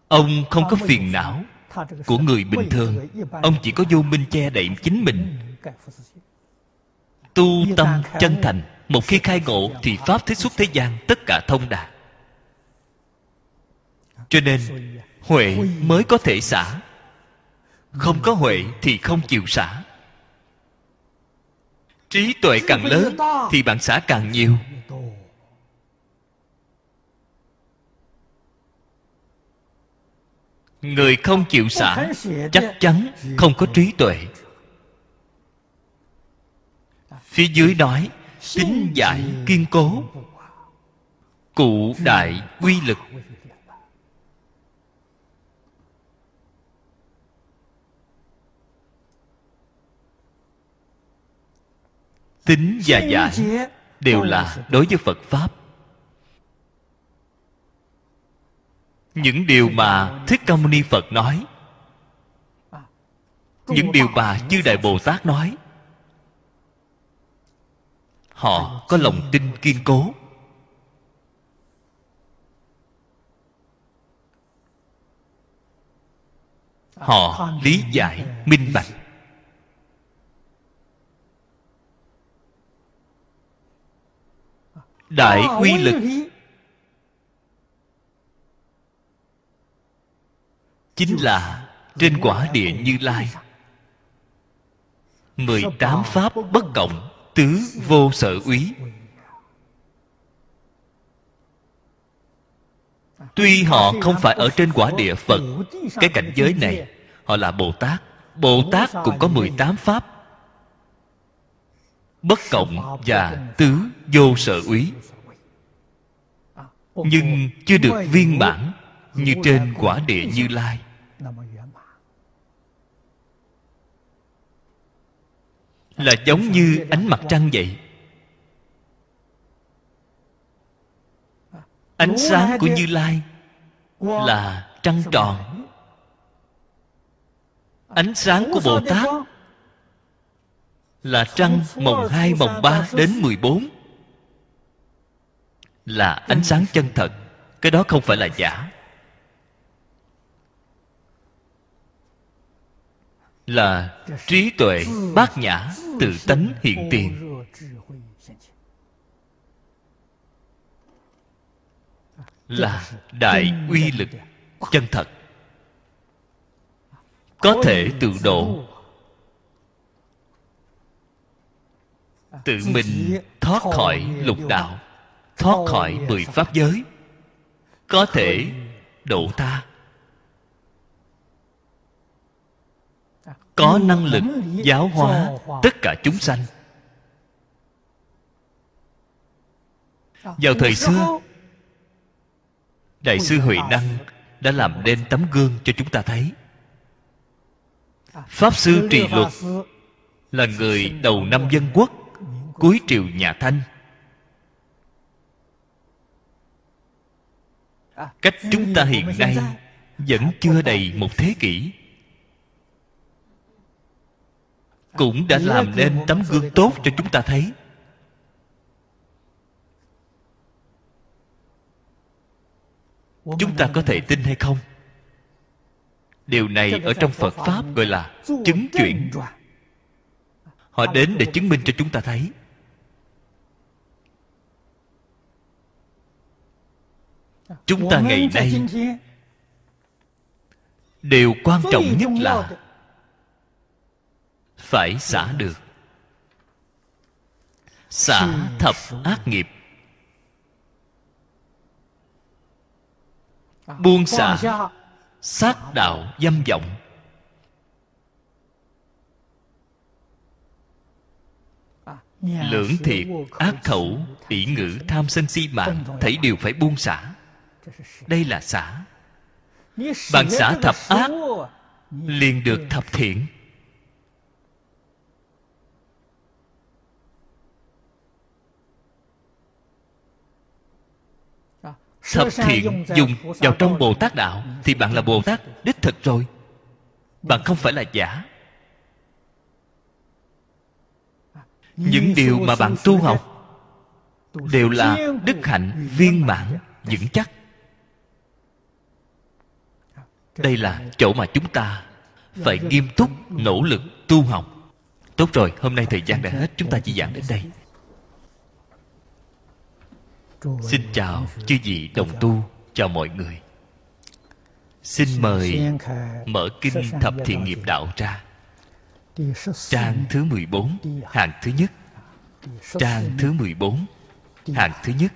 ông không có phiền não của người bình thường. ông chỉ có vô minh che đậy chính mình. Tu tâm chân thành một khi khai ngộ thì pháp thế xuất thế gian tất cả thông đạt. Cho nên huệ mới có thể xả. Không có huệ thì không chịu xả. Trí tuệ càng lớn thì bạn xả càng nhiều người không chịu xả chắc chắn không có trí tuệ. Phía dưới nói tính giải kiên cố. Cụ đại quy lực. Tính và giải đều là đối với phật pháp những điều mà thích ca mâu ni phật nói. Những điều mà chư đại bồ tát nói. Họ có lòng tin kiên cố. Họ lý giải, minh bạch. Đại quy lực chính là trên quả địa như lai. Mười tám pháp bất cộng, tứ vô sở úy. Tuy họ không phải ở trên quả địa phật, cái cảnh giới này, họ là bồ tát. Bồ tát cũng có mười tám pháp. Bất cộng và tứ vô sở úy. Nhưng chưa được viên mãn như trên quả địa như lai. Là giống như ánh mặt trăng vậy. Ánh sáng của như lai là trăng tròn. Ánh sáng của bồ tát là trăng mồng hai mồng ba đến mười bốn. Là ánh sáng chân thật. Cái đó không phải là giả là trí tuệ bát nhã tự tánh hiện tiền. Là đại uy lực chân thật. Có thể tự độ. Tự mình thoát khỏi lục đạo, thoát khỏi mười pháp giới. Có thể độ ta có năng lực, giáo hóa, tất cả chúng sanh. Vào thời xưa, đại sư huệ năng đã làm nên tấm gương cho chúng ta thấy. Pháp sư trì luật là người đầu năm dân quốc, cuối triều nhà thanh. Cách chúng ta hiện nay vẫn chưa đầy một thế kỷ. Cũng đã làm nên tấm gương tốt cho chúng ta thấy. Chúng ta có thể tin hay không? Điều này ở trong phật pháp gọi là chứng chuyển họ đến để chứng minh cho chúng ta thấy. Chúng ta ngày nay điều quan trọng nhất là phải xả được. Xả thập ác nghiệp. Buông xả sát đạo dâm vọng. Lưỡng thiệt ác khẩu ỷ ngữ tham sân si mạng thấy đều phải buông xả. Đây là xả. Bạn xả thập ác liền được thập thiện thập thiện dùng vào trong bồ tát đạo thì bạn là bồ tát đích thực rồi. Bạn không phải là giả. Những điều mà bạn tu học đều là đức hạnh viên mãn vững chắc. Đây là chỗ mà chúng ta phải nghiêm túc nỗ lực tu học. Tốt rồi hôm nay thời gian đã hết. Chúng ta chỉ giảng đến đây xin chào chư vị đồng tu, chào mọi người. Xin mời mở kinh thập thiện nghiệp đạo ra. Trang thứ 14 hàng thứ nhất. Trang thứ 14 hàng thứ nhất.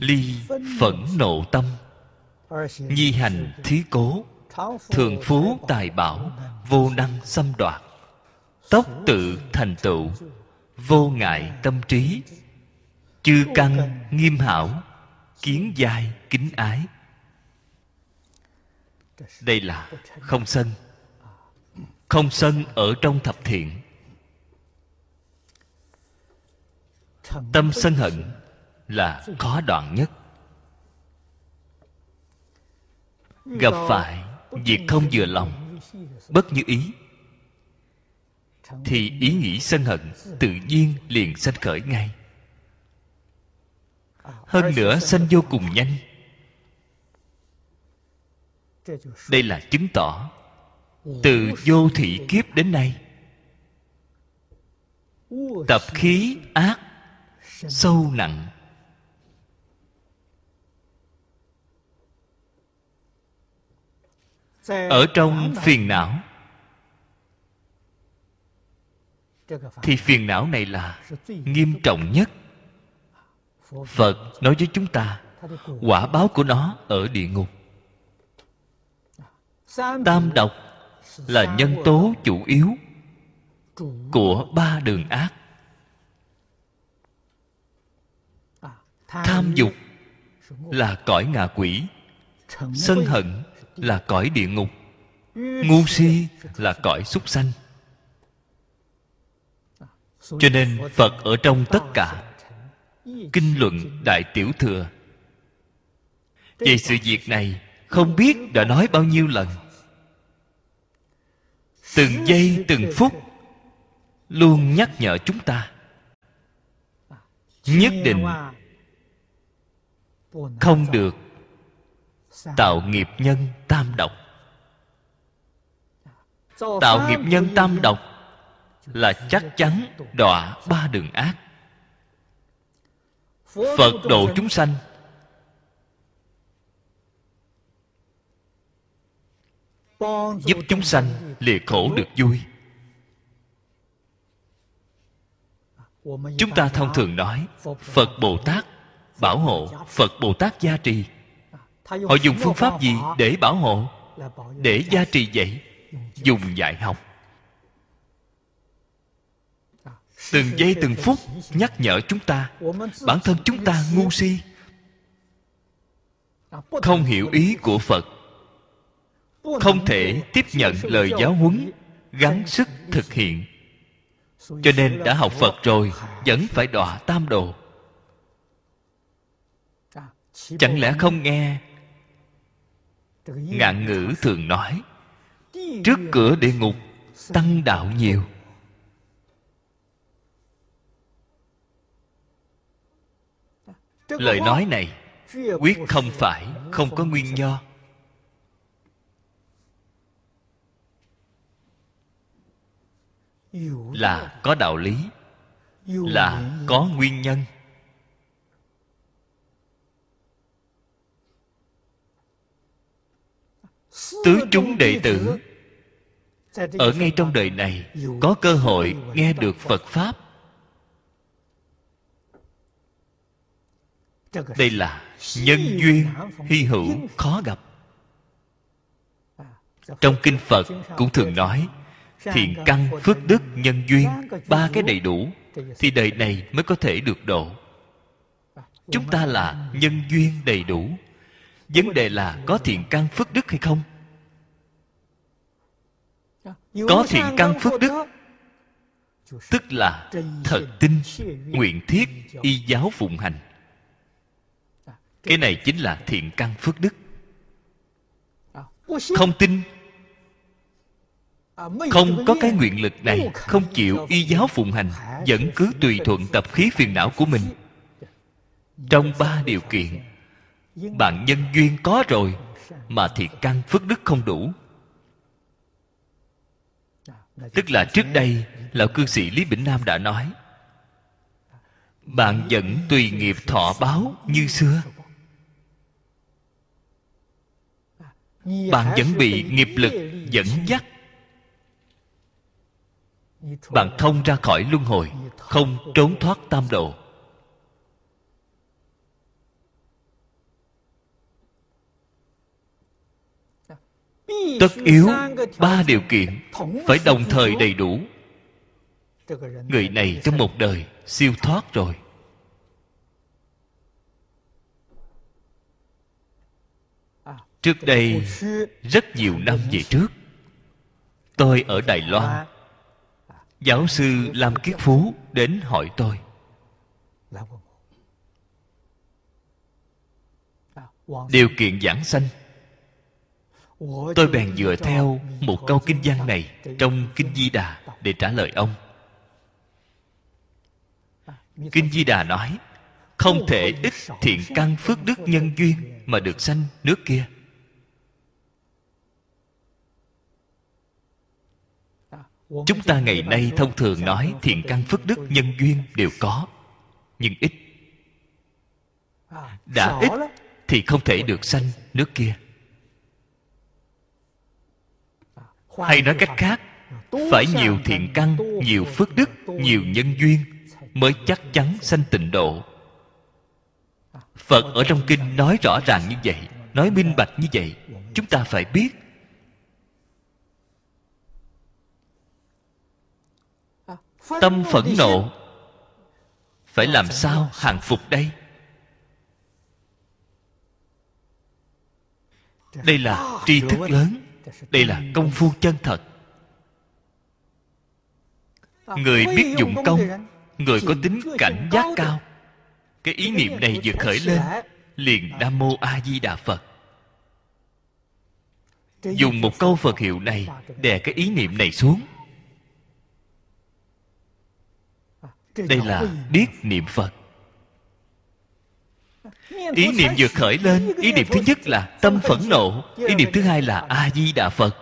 Ly phẫn nộ tâm, nhi hành thí cố, thường phú tài bảo, vô năng xâm đoạt tốc tự thành tựu, vô ngại tâm trí, chư căn nghiêm hảo, kiến giai kính ái. Đây là không sân. Không sân ở trong thập thiện. Tâm sân hận là khó đoạn nhất. Gặp phải việc không vừa lòng, bất như ý thì ý nghĩ sân hận tự nhiên liền sanh khởi ngay. Hơn nữa sanh vô cùng nhanh. Đây là chứng tỏ từ vô thị kiếp đến nay, tập khí ác sâu nặng. Ở trong phiền não thì phiền não này là nghiêm trọng nhất. Phật nói với chúng ta, quả báo của nó ở địa ngục. Tam độc là nhân tố chủ yếu của ba đường ác. Tham dục là cõi ngạ quỷ, sân hận là cõi địa ngục, ngu si là cõi súc sanh cho nên phật ở trong tất cả. Kinh luận đại tiểu thừa. Về sự việc này, không biết đã nói bao nhiêu lần. Từng giây, từng phút, luôn nhắc nhở chúng ta. Nhất định không được tạo nghiệp nhân tam độc. Tạo nghiệp nhân tam độc là chắc chắn đọa ba đường ác. Phật độ chúng sanh giúp chúng sanh lìa khổ được vui. Chúng ta thông thường nói, phật bồ tát bảo hộ phật bồ tát gia trì. Họ dùng phương pháp gì để bảo hộ? Để gia trì vậy dùng dạy học. Từng giây từng phút nhắc nhở chúng ta, bản thân chúng ta ngu si. Không hiểu ý của phật. Không thể tiếp nhận lời giáo huấn gắng sức thực hiện. Cho nên đã học phật rồi, vẫn phải đọa tam đồ. Chẳng lẽ không nghe? Ngạn ngữ thường nói, trước cửa địa ngục tăng đạo nhiều. Lời nói này quyết không phải không có nguyên do. là có đạo lý là có nguyên nhân. Tứ chúng đệ tử ở ngay trong đời này có cơ hội nghe được phật pháp đây là nhân duyên hy hữu khó gặp. Trong kinh phật cũng thường nói thiện căn phước đức nhân duyên, ba cái đầy đủ, thì đời này mới có thể được độ. Chúng ta là nhân duyên đầy đủ. Vấn đề là có thiện căn phước đức hay không? Có thiện căn phước đức, tức là thật tin, nguyện thiết, y giáo phụng hành cái này chính là thiện căn phước đức. Không tin. Không có cái nguyện lực này không? chịu y giáo phụng hành vẫn cứ tùy thuận tập khí phiền não của mình. Trong ba điều kiện bạn nhân duyên có rồi mà thiện căn phước đức không đủ. Tức là trước đây lão cư sĩ lý bỉnh nam đã nói bạn vẫn tùy nghiệp thọ báo như xưa bạn vẫn bị nghiệp lực dẫn dắt. Bạn thông ra khỏi luân hồi không trốn thoát tam độ tất yếu ba điều kiện phải đồng thời đầy đủ. Người này trong một đời siêu thoát rồi trước đây, rất nhiều năm về trước, tôi ở đài loan. Giáo sư lam kiết phú đến hỏi tôi. Điều kiện giảng sanh. Tôi bèn dựa theo một câu kinh văn này trong kinh di đà để trả lời ông. Kinh di đà nói, không thể ít thiện căn phước đức nhân duyên mà được sanh nước kia. Chúng ta ngày nay thông thường nói thiện căn phước đức nhân duyên đều có, nhưng ít. Đã ít thì không thể được sanh nước kia. Hay nói cách khác, phải nhiều thiện căn, nhiều phước đức, nhiều nhân duyên mới chắc chắn sanh tịnh độ. Phật ở trong kinh nói rõ ràng như vậy, nói minh bạch như vậy, chúng ta phải biết tâm phẫn nộ. Phải làm sao hàng phục đây? Đây là tri thức lớn. Đây là công phu chân thật. Người biết dụng công, người có tính cảnh giác cao. Cái ý niệm này vừa khởi lên, liền nam mô a di đà phật. Dùng một câu phật hiệu này đè cái ý niệm này xuống. Đây là biết niệm phật. Ý niệm vừa khởi lên ý niệm thứ nhất là tâm phẫn nộ ý niệm thứ hai là a di đà phật.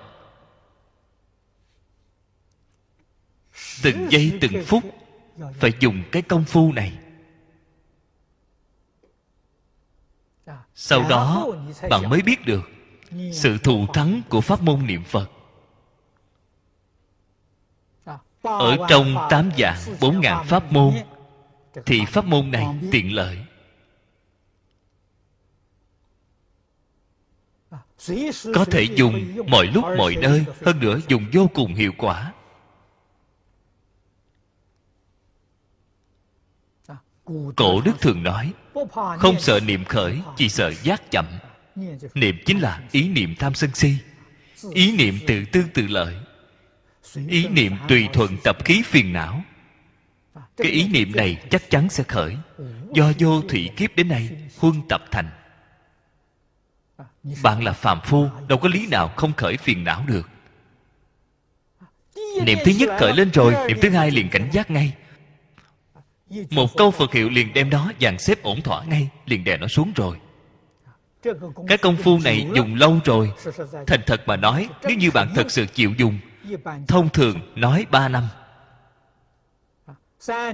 Từng giây từng phút phải dùng cái công phu này. Sau đó bạn mới biết được sự thù thắng của pháp môn niệm phật ở trong tám dạng bốn ngàn pháp môn, thì pháp môn này tiện lợi. Có thể dùng mọi lúc mọi nơi, hơn nữa dùng vô cùng hiệu quả. Cổ đức thường nói, không sợ niệm khởi, chỉ sợ giác chậm. Niệm chính là ý niệm tham sân si. Ý niệm tự tư tự lợi ý niệm tùy thuận tập khí phiền não. Cái ý niệm này chắc chắn sẽ khởi. Do vô thủy kiếp đến nay, huân tập thành. Bạn là phàm phu, đâu có lý nào không khởi phiền não được. Niệm thứ nhất khởi lên rồi, niệm thứ hai liền cảnh giác ngay. Một câu phật hiệu liền đem đó dàn xếp ổn thỏa ngay, liền đè nó xuống rồi. Cái công phu này dùng lâu rồi. Thành thật mà nói, nếu như bạn thật sự chịu dùng thông thường nói ba năm.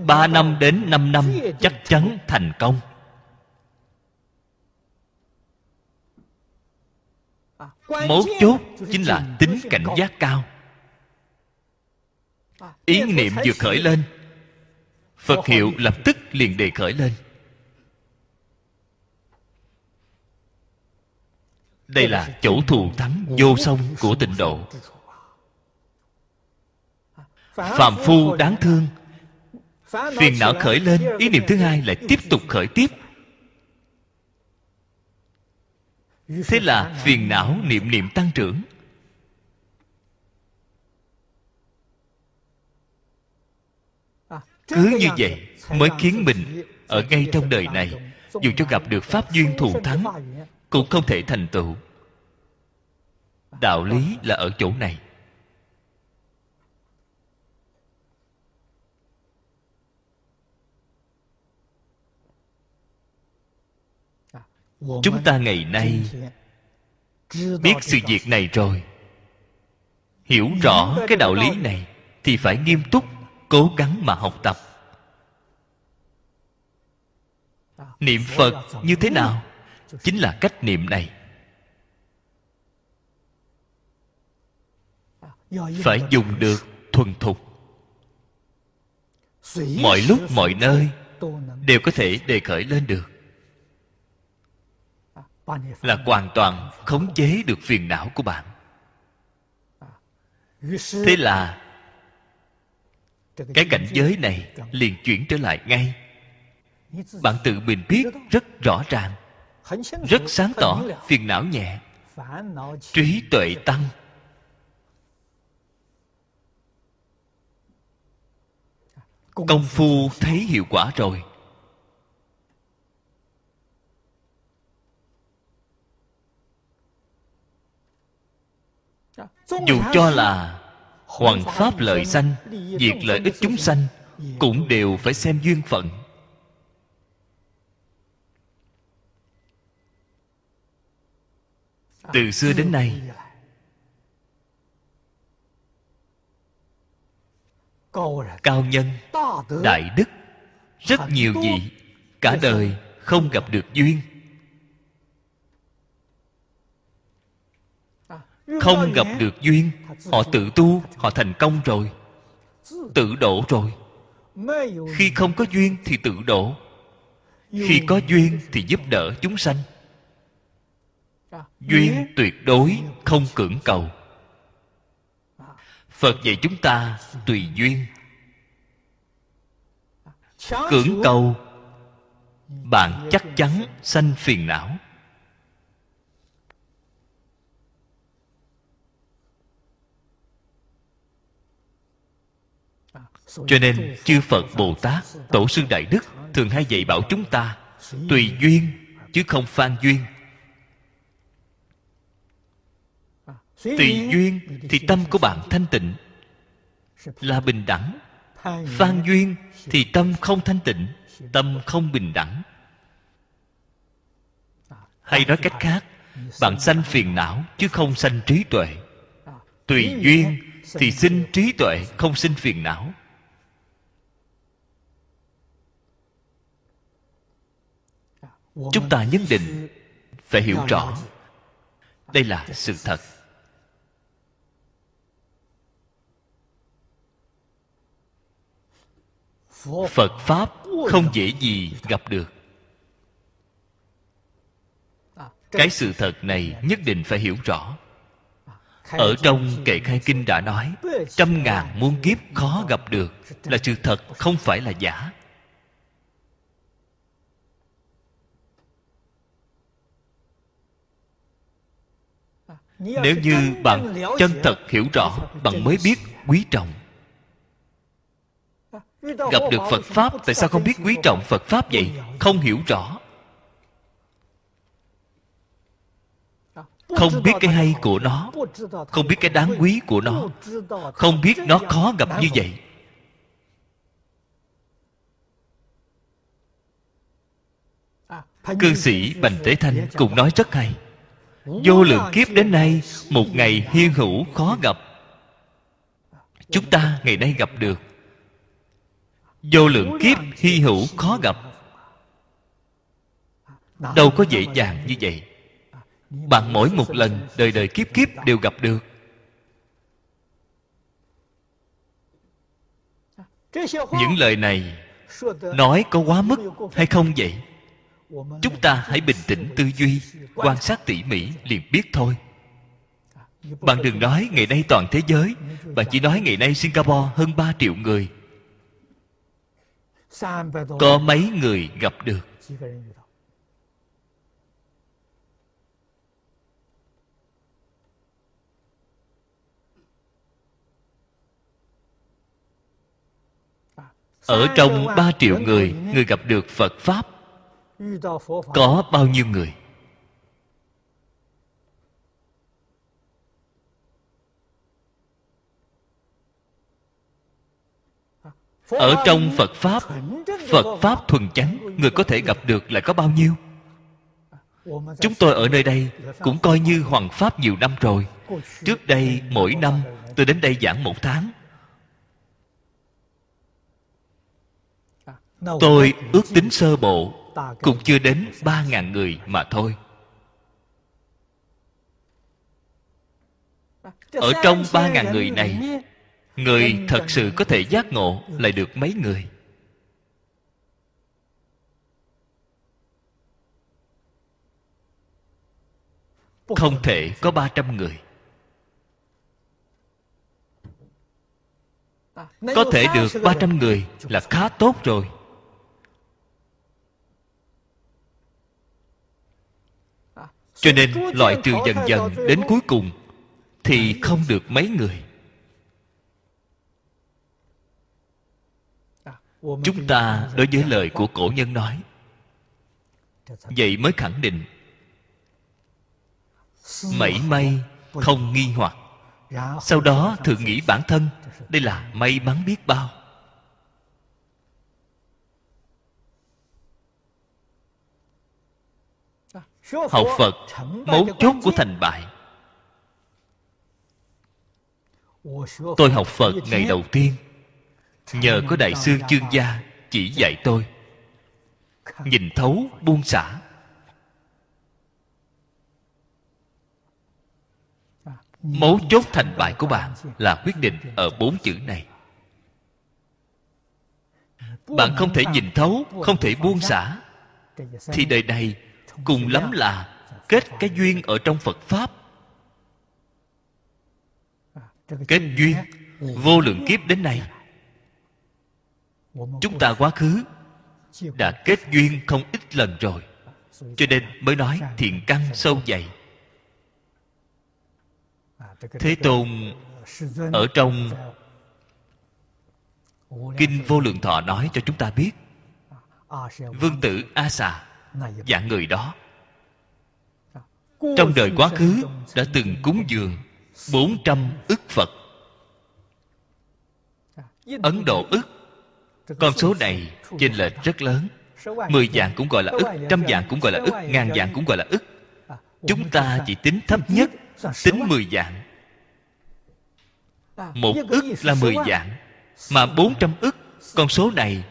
Ba năm đến năm năm chắc chắn thành công. Mấu chốt chính là tính cảnh giác cao. Ý niệm vừa khởi lên, phật hiệu lập tức liền đề khởi lên. Đây là chỗ thù thắng vô song của tịnh độ phàm phu đáng thương. Phiền não khởi lên. ý niệm thứ hai lại tiếp tục khởi tiếp. Thế là phiền não niệm niệm tăng trưởng. Cứ như vậy mới khiến mình ở ngay trong đời này dù cho gặp được pháp duyên thù thắng cũng không thể thành tựu. Đạo lý là ở chỗ này chúng ta ngày nay biết sự việc này rồi. Hiểu rõ cái đạo lý này thì phải nghiêm túc cố gắng mà học tập. Niệm phật như thế nào? Chính là cách niệm này. Phải dùng được thuần thục. Mọi lúc mọi nơi đều có thể đề khởi lên được là hoàn toàn khống chế được phiền não của bạn. Thế là cái cảnh giới này liền chuyển trở lại ngay. Bạn tự mình biết rất rõ ràng, rất sáng tỏ phiền não nhẹ, trí tuệ tăng. Công phu thấy hiệu quả rồi. Dù cho là hoàng pháp lợi sanh việc lợi ích chúng sanh cũng đều phải xem duyên phận. Từ xưa đến nay cao nhân đại đức rất nhiều vị cả đời không gặp được duyên không gặp được duyên họ tự tu họ thành công rồi. Tự độ rồi. Khi không có duyên thì tự độ khi có duyên thì giúp đỡ chúng sanh. Duyên tuyệt đối không cưỡng cầu. Phật dạy chúng ta tùy duyên. Cưỡng cầu bạn chắc chắn sanh phiền não cho nên chư phật bồ tát, tổ sư đại đức thường hay dạy bảo chúng ta tùy duyên chứ không phan duyên. Tùy duyên thì tâm của bạn thanh tịnh, là bình đẳng. Phan duyên thì tâm không thanh tịnh, tâm không bình đẳng. Hay nói cách khác, bạn sanh phiền não chứ không sanh trí tuệ. Tùy duyên thì sinh trí tuệ, không sinh phiền não. Chúng ta nhất định phải hiểu rõ. Đây là sự thật. Phật pháp không dễ gì gặp được. Cái sự thật này nhất định phải hiểu rõ. Ở trong kệ khai kinh đã nói, trăm ngàn muôn kiếp khó gặp được là sự thật, không phải là giả. Nếu như bạn chân thật hiểu rõ bạn mới biết quý trọng. Gặp được phật pháp tại sao không biết quý trọng phật pháp vậy? không hiểu rõ. Không biết cái hay của nó. Không biết cái đáng quý của nó. Không biết nó. Khó gặp như vậy. Cư sĩ bành tế thanh cũng nói rất hay vô lượng kiếp đến nay, một ngày hiên hữu khó gặp. Chúng ta ngày nay gặp được. Vô lượng kiếp hy hữu khó gặp. Đâu có dễ dàng như vậy. Bạn mỗi một lần đời đời kiếp kiếp đều gặp được. Những lời này nói có quá mức hay không vậy? Chúng ta hãy bình tĩnh tư duy, quan sát tỉ mỉ, liền biết thôi. Bạn đừng nói ngày nay toàn thế giới bạn chỉ nói ngày nay singapore hơn 3 triệu người. Có mấy người gặp được? Ở trong ba triệu người người gặp được phật pháp có bao nhiêu người? Ở trong phật pháp phật pháp thuần chánh người có thể gặp được lại có bao nhiêu? Chúng tôi ở nơi đây cũng coi như hoàng pháp nhiều năm rồi. Trước đây mỗi năm tôi đến đây giảng một tháng. Tôi ước tính sơ bộ cũng chưa đến ba ngàn người mà thôi. Ở trong ba ngàn người này, người thật sự có thể giác ngộ lại được mấy người? Không thể có ba trăm người. Có thể được ba trăm người là khá tốt rồi. Cho nên loại trừ dần dần đến cuối cùng thì không được mấy người. Chúng ta đối với lời của cổ nhân nói vậy mới khẳng định mảy may không nghi hoặc. Sau đó thử nghĩ bản thân đây là may mắn biết bao học phật, mấu chốt của thành bại. Tôi học phật ngày đầu tiên. Nhờ có đại sư chương gia chỉ dạy tôi. Nhìn thấu, buông xả. Mấu chốt thành bại của bạn là quyết định ở bốn chữ này. Bạn không thể nhìn thấu, không thể buông xả. Thì đời này cùng lắm là kết cái duyên ở trong phật pháp. Kết duyên vô lượng kiếp đến nay. Chúng ta quá khứ đã kết duyên không ít lần rồi. Cho nên mới nói thiện căn sâu dày. Thế tôn ở trong kinh vô lượng thọ nói cho chúng ta biết, vương tử a xà dạng người đó trong đời quá khứ đã từng cúng dường bốn trăm ức phật. Ấn độ ức con số này chênh lệch rất lớn. Mười dạng cũng gọi là ức trăm dạng cũng gọi là ức ngàn dạng cũng gọi là ức. Chúng ta chỉ tính thấp nhất tính mười dạng một ức là mười dạng mà bốn trăm ức con số này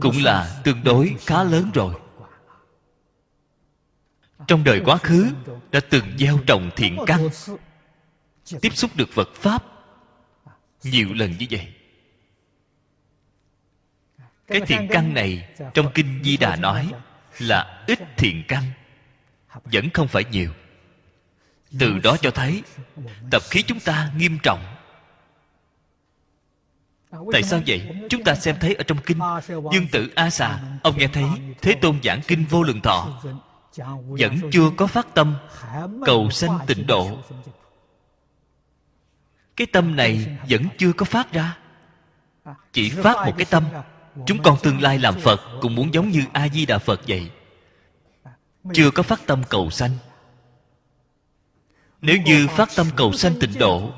cũng là tương đối khá lớn rồi. Trong đời quá khứ, đã từng gieo trồng thiện căn, tiếp xúc được vật pháp nhiều lần như vậy. Cái thiện căn này trong kinh di đà nói là ít thiện căn, vẫn không phải nhiều. Từ đó cho thấy tập khí chúng ta nghiêm trọng tại sao vậy? Chúng ta xem thấy ở trong kinh, dương tử a xà ông nghe thấy thế tôn giảng kinh vô lượng thọ, vẫn chưa có phát tâm cầu sanh tịnh độ. Cái tâm này vẫn chưa có phát ra. Chỉ phát một cái tâm. Chúng con tương lai làm phật cũng muốn giống như a di đà phật vậy. Chưa có phát tâm cầu sanh. Nếu như phát tâm cầu sanh tịnh độ,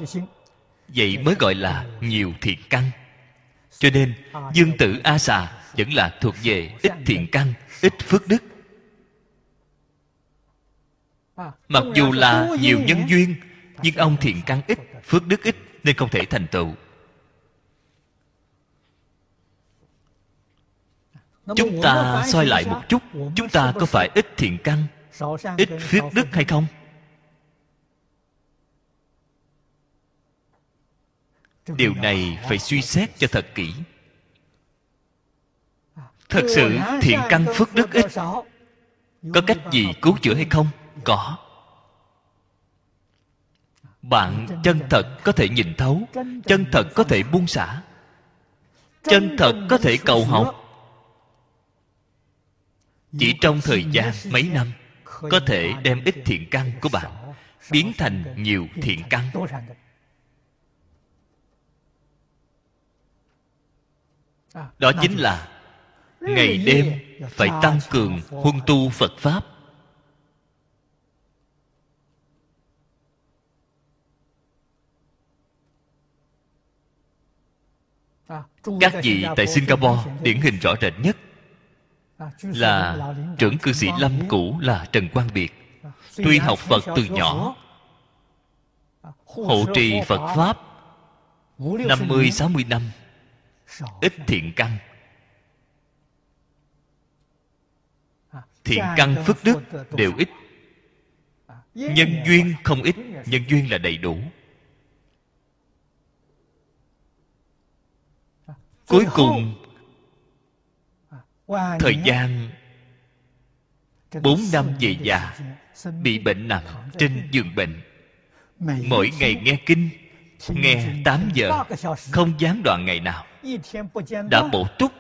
vậy mới gọi là nhiều thiện căn cho nên dương tử a xà vẫn là thuộc về ít thiện căn ít phước đức. Mặc dù là nhiều nhân duyên nhưng ông thiện căn ít phước đức ít nên không thể thành tựu. Chúng ta soi lại một chút chúng ta có phải ít thiện căn ít phước đức hay không điều này phải suy xét cho thật kỹ. Thật sự thiện căn phước đức ít có cách gì cứu chữa hay không? Có. Bạn chân thật có thể nhìn thấu, chân thật có thể buông xả, chân thật có thể cầu học chỉ trong thời gian mấy năm, có thể đem ít thiện căn của bạn biến thành nhiều thiện căn. Đó chính là ngày đêm phải tăng cường huân tu phật pháp. Các vị tại singapore điển hình rõ rệt nhất là trưởng cư sĩ lâm cũ là trần quang biệt tuy học phật từ nhỏ hộ trì phật pháp năm mươi sáu mươi năm ít thiện căn. Thiện căn phước đức đều ít. Nhân duyên không ít nhân duyên là đầy đủ. Cuối cùng thời gian bốn năm về già bị bệnh nặng trên giường bệnh. Mỗi ngày nghe kinh nghe tám giờ không gián đoạn ngày nào đã bổ túc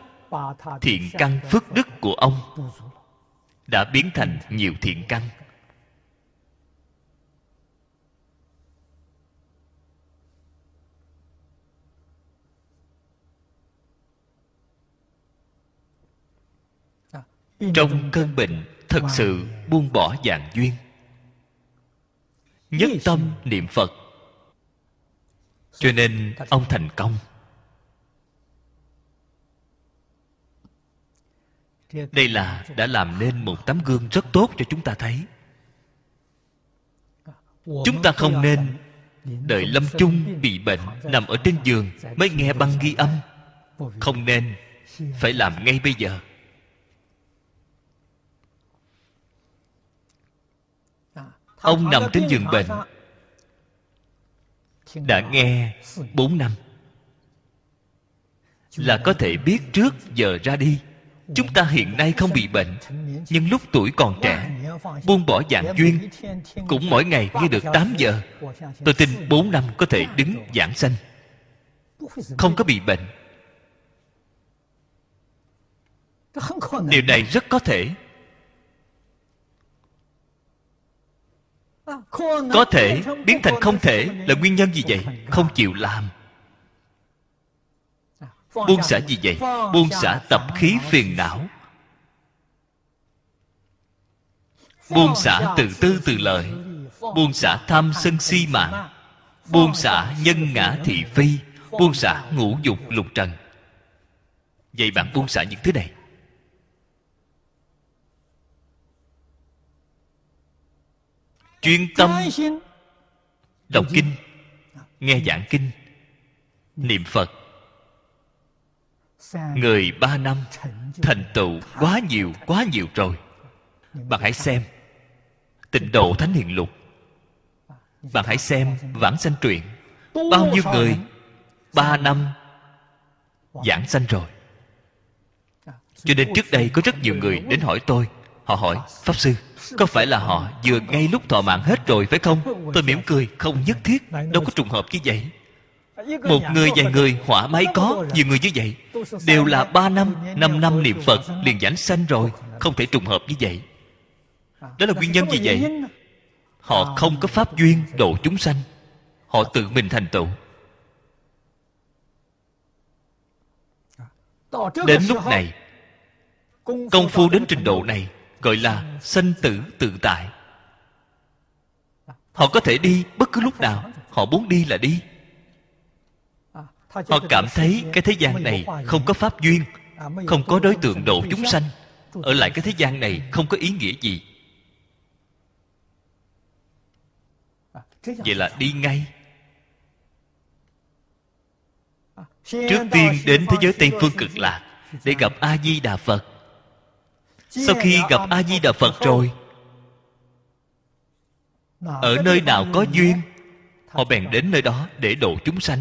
thiện căn phước đức của ông. Đã biến thành nhiều thiện căn. Trong cơn bệnh thật sự buông bỏ dạng duyên. Nhất tâm niệm phật. Cho nên ông thành công đây là, đã làm nên một tấm gương rất tốt cho chúng ta thấy. Chúng ta không nên đợi lâm chung bị bệnh nằm ở trên giường mới nghe băng ghi âm. Không nên, phải làm ngay bây giờ. Ông nằm trên giường bệnh. Đã nghe bốn năm. Là có thể biết trước giờ ra đi chúng ta hiện nay không bị bệnh, nhưng lúc tuổi còn trẻ, buông bỏ dạng duyên, cũng mỗi ngày nghe được 8 giờ, tôi tin 4 năm có thể đứng giảng sanh. Không có bị bệnh. Điều này rất có thể. Có thể biến thành không thể là nguyên nhân gì vậy? Không chịu làm buông xả gì vậy? Buông xả tập khí phiền não. Buông xả từ tư từ lợi buông xả tham sân si mạng. Buông xả nhân ngã thị phi. Buông xả ngũ dục lục trần. Vậy bạn buông xả những thứ này. Chuyên tâm. Đọc kinh. Nghe giảng kinh. Niệm phật người ba năm, thành tựu quá nhiều quá nhiều rồi. Bạn hãy xem tịnh độ thánh hiền lục. Bạn hãy xem vãng sanh truyện. Bao nhiêu người ba năm giảng sanh rồi? Cho nên trước đây có rất nhiều người đến hỏi tôi. Họ hỏi, pháp sư, có phải là họ vừa ngay lúc thọ mạng hết rồi phải không? Tôi mỉm cười, không nhất thiết. Đâu có trùng hợp như vậy một người vài người hỏa máy có nhiều người như vậy. Đều là ba năm năm năm niệm phật liền giảng sanh rồi không thể trùng hợp như vậy. Đó là nguyên nhân gì vậy. Họ không có pháp duyên độ chúng sanh. Họ tự mình thành tựu. Đến lúc này công phu đến trình độ này gọi là sanh tử tự tại. Họ có thể đi bất cứ lúc nào họ muốn đi là đi họ cảm thấy cái thế gian này không có pháp duyên không có đối tượng độ chúng sanh. ở lại cái thế gian này không có ý nghĩa gì. Vậy là đi ngay. Trước tiên đến thế giới tây phương cực lạc để gặp a di đà phật sau khi gặp a di đà phật rồi ở nơi nào có duyên họ bèn đến nơi đó để độ chúng sanh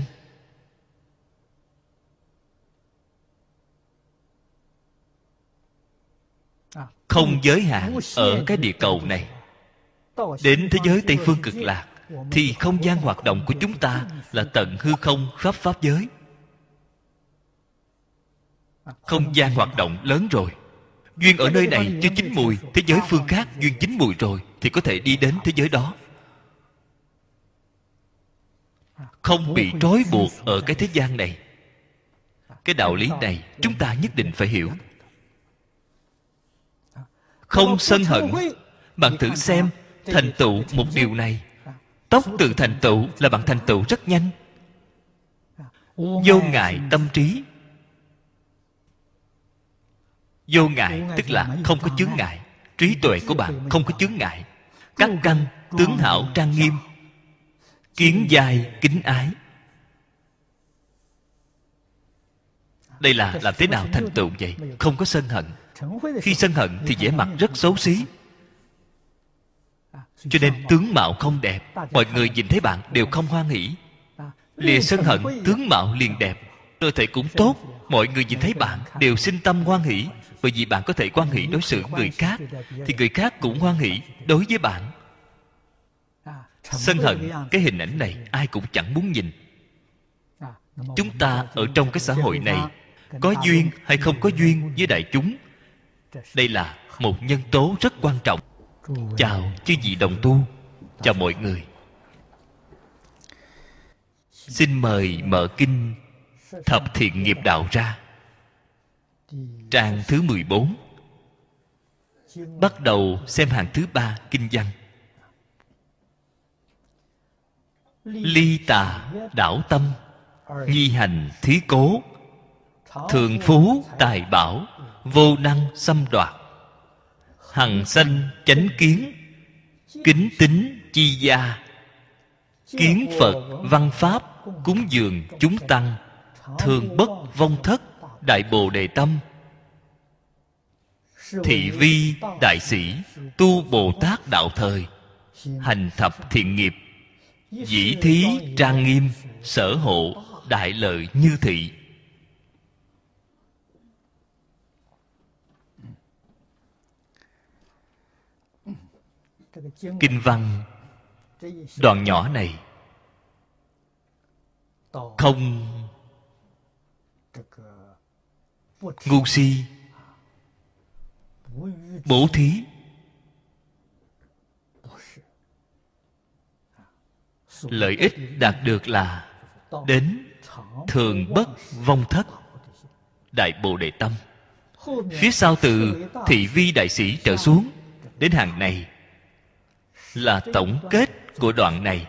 không giới hạn ở cái địa cầu này. Đến thế giới tây phương cực lạc, thì không gian hoạt động của chúng ta là tận hư không khắp pháp giới. Không gian hoạt động lớn rồi. Duyên ở nơi này chưa chín mùi, thế giới phương khác duyên chín mùi rồi, thì có thể đi đến thế giới đó. Không bị trói buộc ở cái thế gian này. Cái đạo lý này chúng ta nhất định phải hiểu không sân hận. Bạn thử xem thành tựu một điều này. Tốc tự thành tựu là bạn thành tựu rất nhanh. Vô ngại. tâm trí. Vô ngại tức là không có chướng ngại. trí tuệ của bạn không có chướng ngại. các căn tướng hảo trang nghiêm. Kiến dài kính ái. Đây là làm thế nào thành tựu vậy? Không có sân hận khi sân hận thì vẻ mặt rất xấu xí. Cho nên tướng mạo không đẹp mọi người nhìn thấy bạn đều không hoan hỷ. Lìa sân hận tướng mạo liền đẹp cơ thể cũng tốt mọi người nhìn thấy bạn đều sinh tâm hoan hỷ. Bởi vì bạn có thể quan hỷ đối xử người khác thì người khác cũng hoan hỷ đối với bạn. Sân hận cái hình ảnh này ai cũng chẳng muốn nhìn. Chúng ta ở trong cái xã hội này có duyên hay không có duyên với đại chúng đây là một nhân tố rất quan trọng. Chào chư vị đồng tu. Chào mọi người. Xin mời mở kinh thập thiện nghiệp đạo ra. Trang thứ 14 bắt đầu xem hàng thứ ba kinh văn. Ly tà đảo tâm nhi hành thí cố, thường phú tài bảo vô năng xâm đoạt. Hằng sanh chánh kiến, kính tính chi gia. Kiến phật, văn pháp, cúng dường chúng tăng, thường bất vong thất, đại bồ đề tâm. Thị vi, đại sĩ, tu bồ tát đạo thời, hành thập thiện nghiệp, dĩ thí trang nghiêm, sở hộ, đại lợi như thị. Kinh văn đoạn nhỏ này không ngu si bố thí. Lợi ích đạt được là đến thường bất vong thất. Đại bồ đề tâm, phía sau từ thị vi đại sĩ trở xuống, đến hàng này là tổng kết của đoạn này.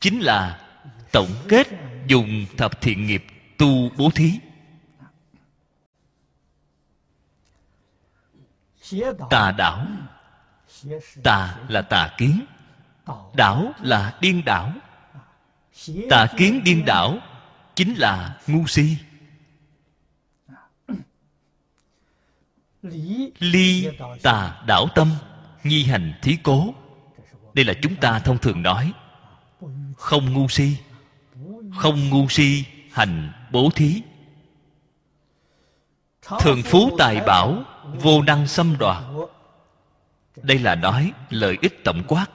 Chính là tổng kết dùng thập thiện nghiệp tu bố thí. Tà đảo tà là tà kiến đảo là điên đảo. Tà kiến điên đảo chính là ngu si. Ly tà đảo tâm nhi hành thí cố. Đây là chúng ta thông thường nói, không ngu si, không ngu si hành bố thí. Thường phú tài bảo, vô năng xâm đoạt đây là nói lợi ích tổng quát.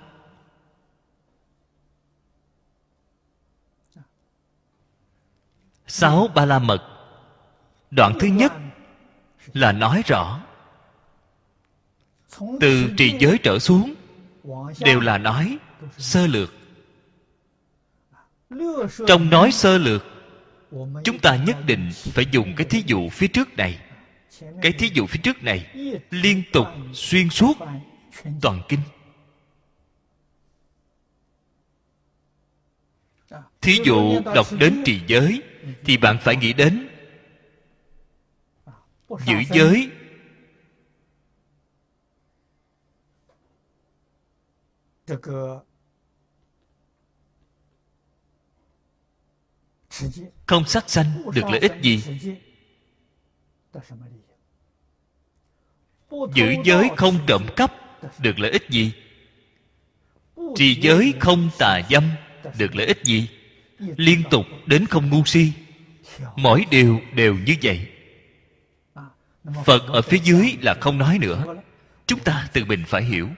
Sáu ba la mật. Đoạn thứ nhất là nói rõ từ trì giới trở xuống, đều là nói, sơ lược. Trong nói sơ lược, chúng ta nhất định phải dùng cái thí dụ phía trước này. Cái thí dụ phía trước này liên tục xuyên suốt toàn kinh. Thí dụ đọc đến trì giới thì bạn phải nghĩ đến giữ giới không sát sanh được lợi ích gì? giữ giới không trộm cắp được lợi ích gì? Trì giới không tà dâm được lợi ích gì? liên tục đến không ngu si. Mỗi điều đều như vậy. Phật ở phía dưới là không nói nữa. chúng ta tự mình phải hiểu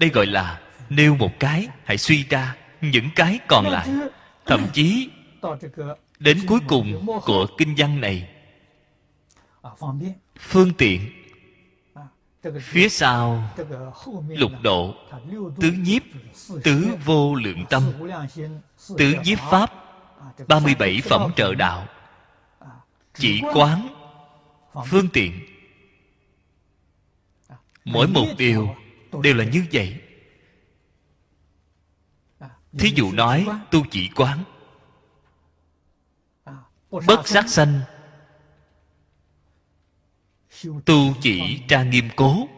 đây gọi là nêu một cái, hãy suy ra những cái còn lại. Thậm chí đến cuối cùng của kinh văn này, phương tiện phía sau lục độ, tứ nhiếp, tứ vô lượng tâm, tứ nhiếp pháp 37 phẩm trợ đạo, chỉ quán, phương tiện. Mỗi một điều đều là như vậy. Thí dụ nói, tu chỉ quán. Bất sát sanh. Tu chỉ tra nghiêm cố.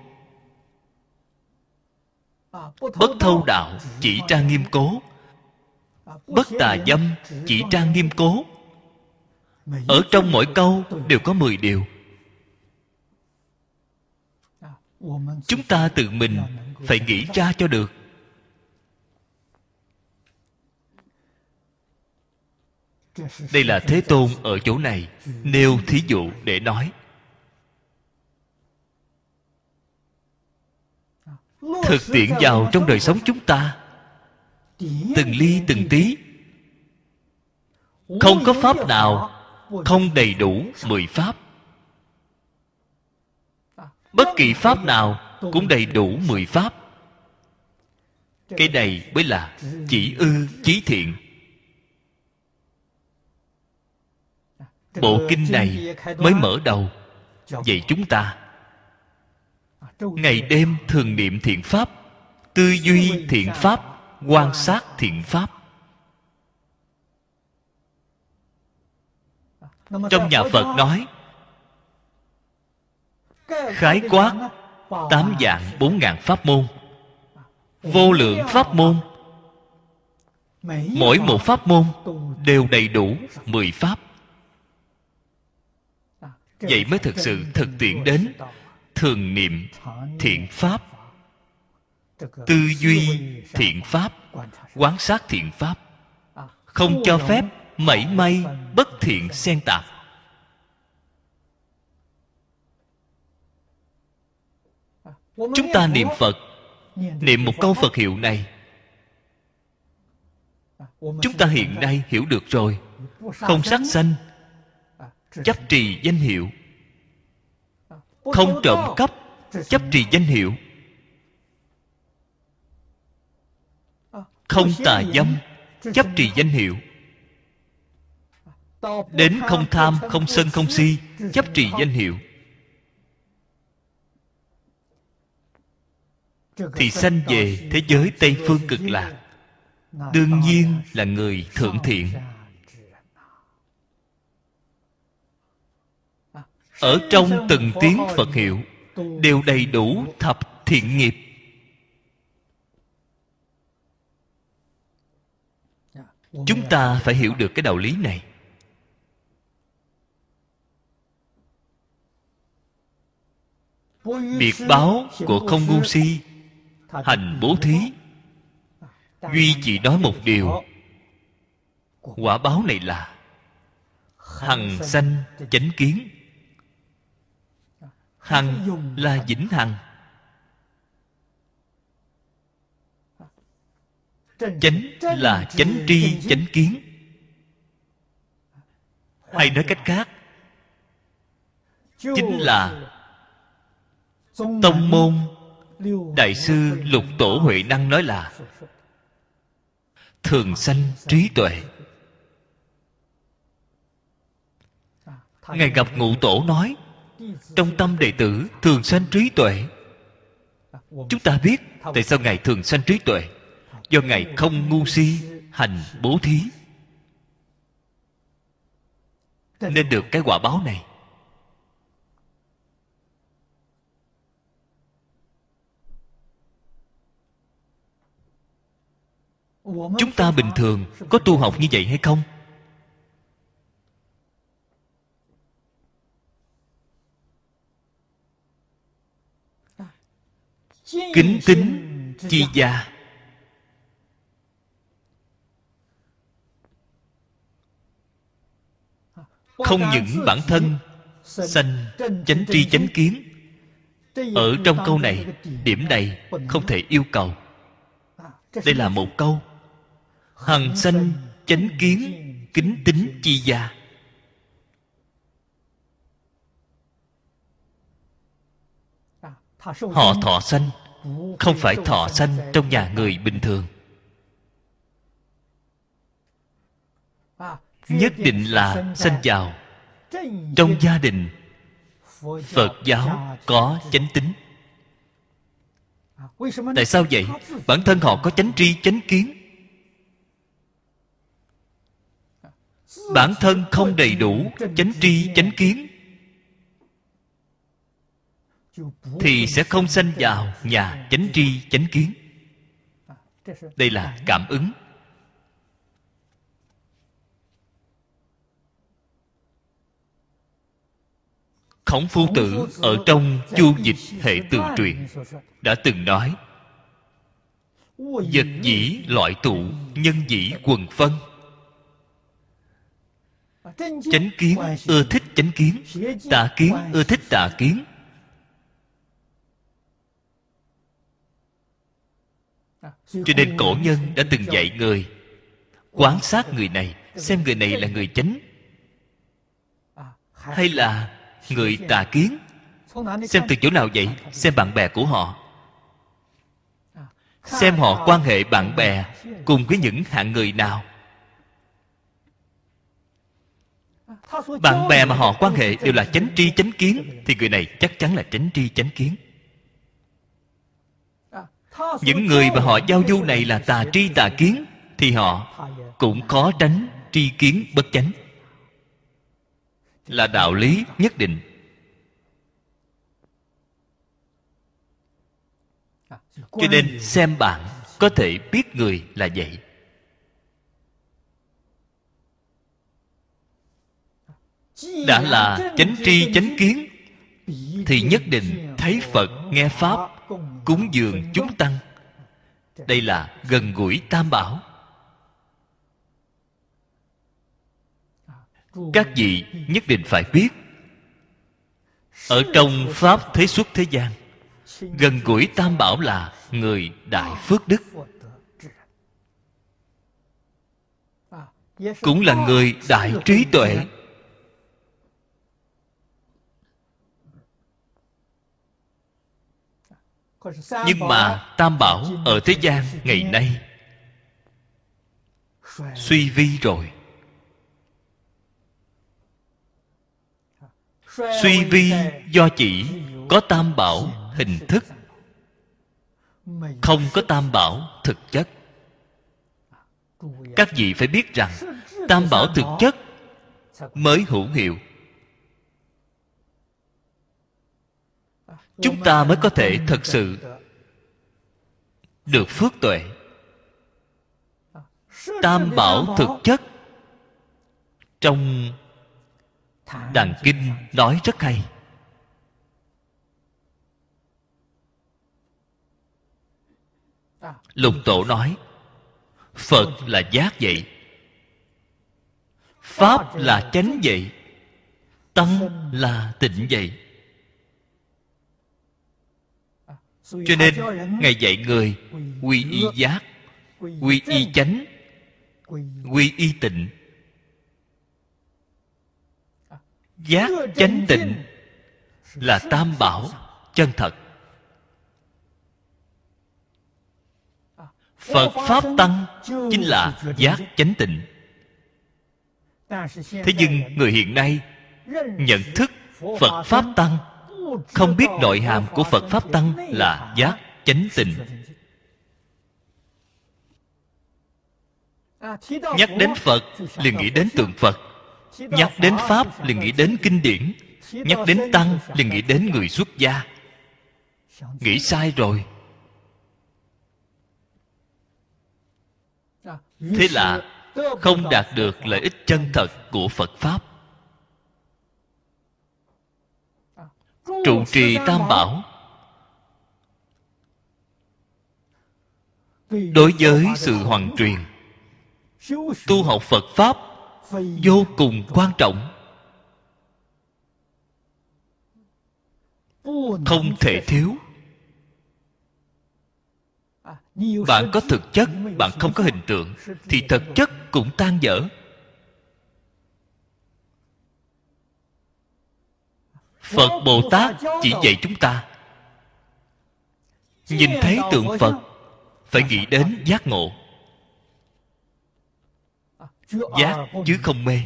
Bất thâu đạo chỉ tra nghiêm cố. Bất tà dâm chỉ tra nghiêm cố. Ở trong mỗi câu đều có mười điều. Chúng ta tự mình phải nghĩ ra cho được. Đây là thế tôn ở chỗ này, nêu thí dụ để nói. Thực tiễn vào trong đời sống chúng ta. Từng ly, từng tí. Không có pháp nào, không đầy đủ mười pháp bất kỳ pháp nào cũng đầy đủ mười pháp. Cái này mới là chỉ ư, chí thiện. Bộ kinh này mới mở đầu dạy chúng ta. Ngày đêm thường niệm thiện pháp, tư duy thiện pháp, quan sát thiện pháp. Trong nhà phật nói khái quát, tám dạng bốn ngàn pháp môn. Vô lượng pháp môn. Mỗi một pháp môn đều đầy đủ mười pháp. Vậy mới thực sự thực tiễn đến thường niệm thiện pháp, tư duy thiện pháp quán sát thiện pháp. Không cho phép mảy may bất thiện xen tạp chúng ta niệm phật, niệm một câu phật hiệu này. Chúng ta hiện nay hiểu được rồi. Không sát sanh chấp trì danh hiệu. Không trộm cắp, chấp trì danh hiệu. Không tà dâm, chấp trì danh hiệu. Đến không tham, không sân, không si, chấp trì danh hiệu. Thì sanh về thế giới tây phương cực lạc, đương nhiên là người thượng thiện. Ở trong từng tiếng phật hiệu, đều đầy đủ thập thiện nghiệp. Chúng ta phải hiểu được cái đạo lý này. Biệt báo của không ngu si hành bố thí. Duy chỉ nói một điều. Quả báo này là hằng sanh chánh kiến. Hằng là vĩnh hằng. Chánh là chánh tri, chánh kiến. Hay nói cách khác, chính là tông môn đại sư lục tổ huệ năng nói là thường sanh trí tuệ. Ngài gặp ngụ tổ nói trong tâm đệ tử thường sanh trí tuệ. Chúng ta biết tại sao ngài thường sanh trí tuệ. Do ngài không ngu si hành bố thí. Nên được cái quả báo này chúng ta bình thường có tu học như vậy hay không? Kính tính chi gia không những bản thân sanh chánh tri chánh kiến ở trong câu này điểm này không thể yêu cầu. Đây là một câu hằng sanh chánh kiến, kính tính chi gia. Họ thọ sanh, không phải thọ sanh trong nhà người bình thường. Nhất định là sanh vào trong gia đình, phật giáo có chánh tính. Tại sao vậy? Bản thân họ có chánh tri, chánh kiến. Bản thân không đầy đủ, chánh tri, chánh kiến, thì sẽ không sanh vào nhà chánh tri, chánh kiến. Đây là cảm ứng. Khổng phu tử ở trong chu dịch hệ từ truyền đã từng nói, vật dĩ loại tụ, nhân dĩ quần phân chánh kiến ưa thích chánh kiến tà kiến ưa thích tà kiến. Cho nên cổ nhân đã từng dạy người quan sát người này, xem người này là người chánh, hay là người tà kiến. Xem từ chỗ nào vậy? Xem bạn bè của họ. Xem họ quan hệ bạn bè cùng với những hạng người nào. Bạn bè mà họ quan hệ đều là chánh tri chánh kiến, thì người này chắc chắn là chánh tri chánh kiến. Những người mà họ giao du này là tà tri tà kiến, thì họ cũng khó tránh tri kiến bất chánh. Là đạo lý nhất định. Cho nên xem bạn có thể biết người là vậy. Đã là chánh tri, chánh kiến, thì nhất định thấy phật nghe pháp, cúng dường chúng tăng. Đây là gần gũi tam bảo. Các vị nhất định phải biết, ở trong pháp thế xuất thế gian, gần gũi tam bảo là người đại phước đức. Cũng là người đại trí tuệ. Nhưng mà tam bảo ở thế gian ngày nay suy vi rồi. Suy vi do chỉ có tam bảo hình thức, không có tam bảo thực chất. Các vị phải biết rằng tam bảo thực chất mới hữu hiệu. chúng ta mới có thể thật sự được phước tuệ. Tam bảo thực chất trong đàn kinh nói rất hay. Lục tổ nói, phật là giác vậy pháp là chánh vậy tăng là tịnh vậy cho nên ngài dạy người quy y giác quy y chánh quy y tịnh. Giác chánh tịnh là tam bảo chân thật. Phật pháp tăng chính là giác chánh tịnh. Thế nhưng người hiện nay nhận thức phật pháp tăng không biết nội hàm của phật pháp tăng là giác, chánh tình. nhắc đến phật, liền nghĩ đến tượng phật. Nhắc đến pháp, liền nghĩ đến kinh điển. Nhắc đến tăng, liền nghĩ đến người xuất gia. Nghĩ sai rồi. Thế là không đạt được lợi ích chân thật của phật pháp. Trụ trì tam bảo. Đối với sự hoàng truyền tu học phật pháp vô cùng quan trọng. không thể thiếu. Bạn có thực chất bạn không có hình tượng thì thực chất cũng tan dở phật bồ tát chỉ dạy chúng ta. Nhìn thấy tượng phật. Phải nghĩ đến giác ngộ. Giác chứ không mê.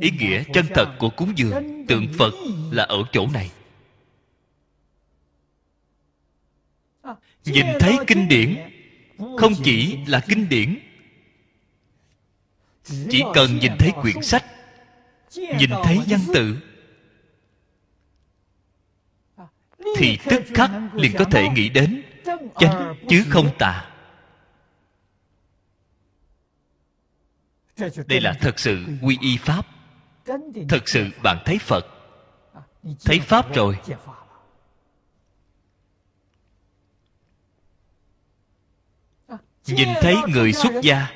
Ý nghĩa chân thật của cúng dường tượng phật là ở chỗ này. Nhìn thấy kinh điển không chỉ là kinh điển chỉ cần nhìn thấy quyển sách nhìn thấy văn tự thì tức khắc liền có thể nghĩ đến chánh chứ không tà. Đây là thật sự quy y pháp. Thật sự bạn thấy phật. Thấy pháp rồi. Nhìn thấy người xuất gia,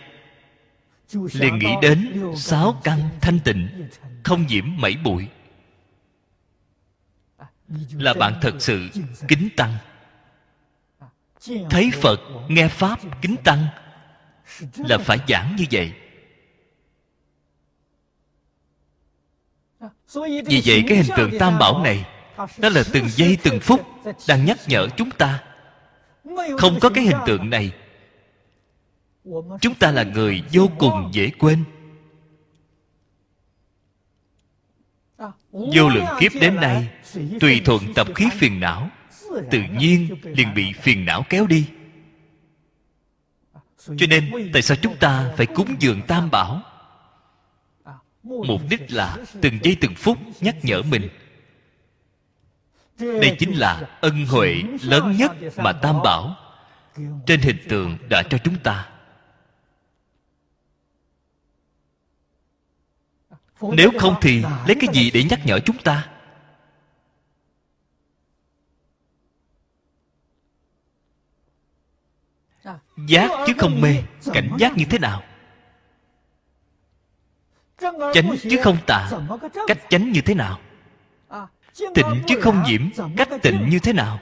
liền nghĩ đến sáu căn thanh tịnh, không nhiễm mảy bụi là bạn thật sự kính tăng. Thấy phật, nghe pháp kính tăng. Là phải giảng như vậy. Vì vậy cái hình tượng tam bảo này, đó là từng giây từng phút đang nhắc nhở chúng ta. Không có cái hình tượng này. Chúng ta là người vô cùng dễ quên. Vô lượng kiếp đến nay, tùy thuận tập khí phiền não, tự nhiên liền bị phiền não kéo đi. Cho nên, tại sao chúng ta phải cúng dường tam bảo? Mục đích là từng giây từng phút nhắc nhở mình. Đây chính là ân huệ lớn nhất mà tam bảo trên hình tượng đã cho chúng ta. Nếu không thì lấy cái gì để nhắc nhở chúng ta? Giác chứ không mê cảnh giác như thế nào? Chánh chứ không tà cách chánh như thế nào? Tịnh chứ không nhiễm cách tịnh như thế nào?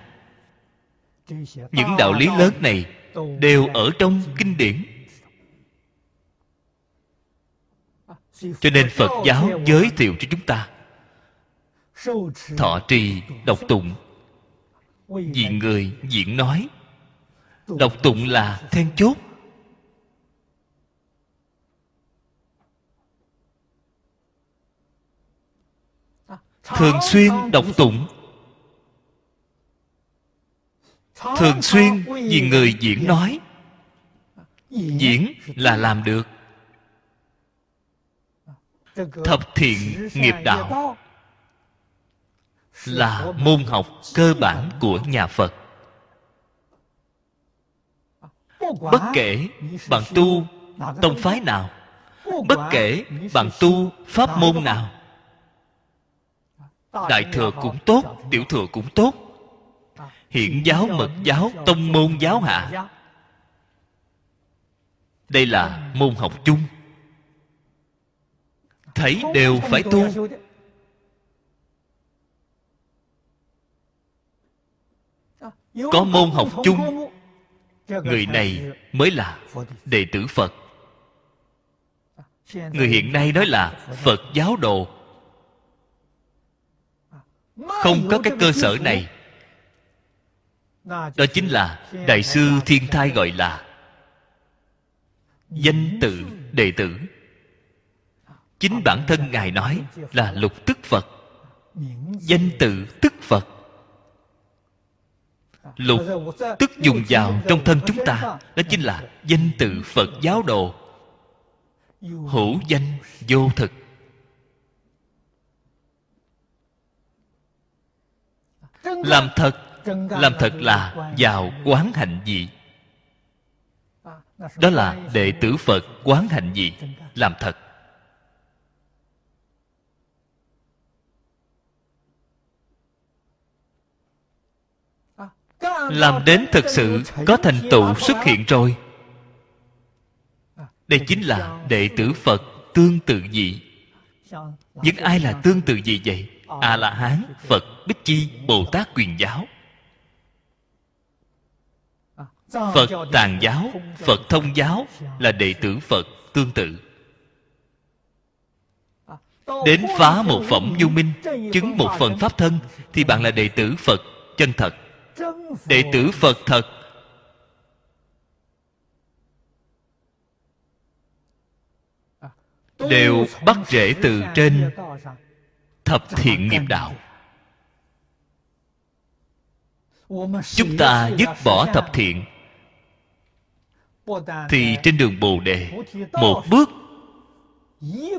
Những đạo lý lớn này đều ở trong kinh điển cho nên phật giáo giới thiệu cho chúng ta. Thọ trì độc tụng. Vì người diễn nói. Độc tụng là then chốt. Thường xuyên đọc tụng. Thường xuyên vì người diễn nói. Diễn là làm được thập thiện nghiệp đạo là môn học cơ bản của nhà phật. Bất kể bạn tu tông phái nào, bất kể bạn tu pháp môn nào, đại thừa cũng tốt, tiểu thừa cũng tốt. Hiện giáo, mật giáo, tông môn giáo hạ. Đây là môn học chung thấy đều phải tu. có môn học chung người này mới là đệ tử phật. Người hiện nay nói là phật giáo đồ. Không có cái cơ sở này. đó chính là đại sư thiên thai gọi là danh tự đệ tử chính bản thân ngài nói là lục tức phật, danh tự tức phật. Lục tức dùng vào trong thân chúng ta, đó chính là danh tự phật giáo đồ. Hữu danh vô thực. Làm thật làm thật là vào quán hạnh gì đó là đệ tử phật quán hạnh gì làm thật. Làm đến thực sự có thành tựu xuất hiện rồi. Đây chính là đệ tử phật tương tự dị. Những ai là tương tự gì vậy? A la hán phật, bích chi bồ tát quyền giáo. Phật tàn giáo, phật thông giáo là đệ tử phật tương tự. Đến phá một phẩm du minh, chứng một phần pháp thân, thì bạn là đệ tử phật chân thật đệ tử phật thật. Đều bắt rễ từ trên thập thiện nghiệp đạo. Chúng ta dứt bỏ thập thiện. Thì trên đường bồ đề, một bước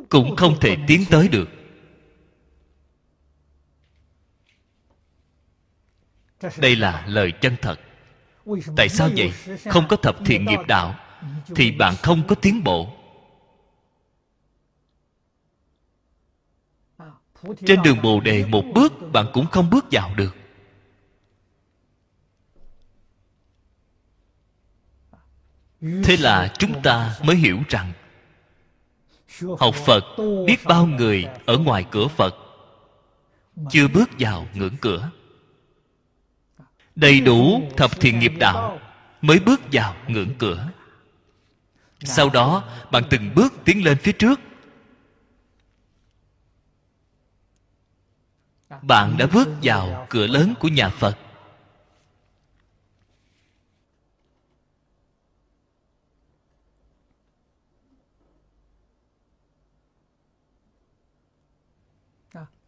cũng không thể tiến tới được. Đây là lời chân thật. Tại sao vậy? Không có thập thiện nghiệp đạo, thì bạn không có tiến bộ. Trên đường bồ đề, một bước bạn cũng không bước vào được. Thế là chúng ta mới hiểu rằng, học phật biết bao người ở ngoài cửa phật, chưa bước vào ngưỡng cửa đầy đủ thập thiện nghiệp đạo mới bước vào ngưỡng cửa. Sau đó, bạn từng bước tiến lên phía trước. Bạn đã bước vào cửa lớn của nhà phật.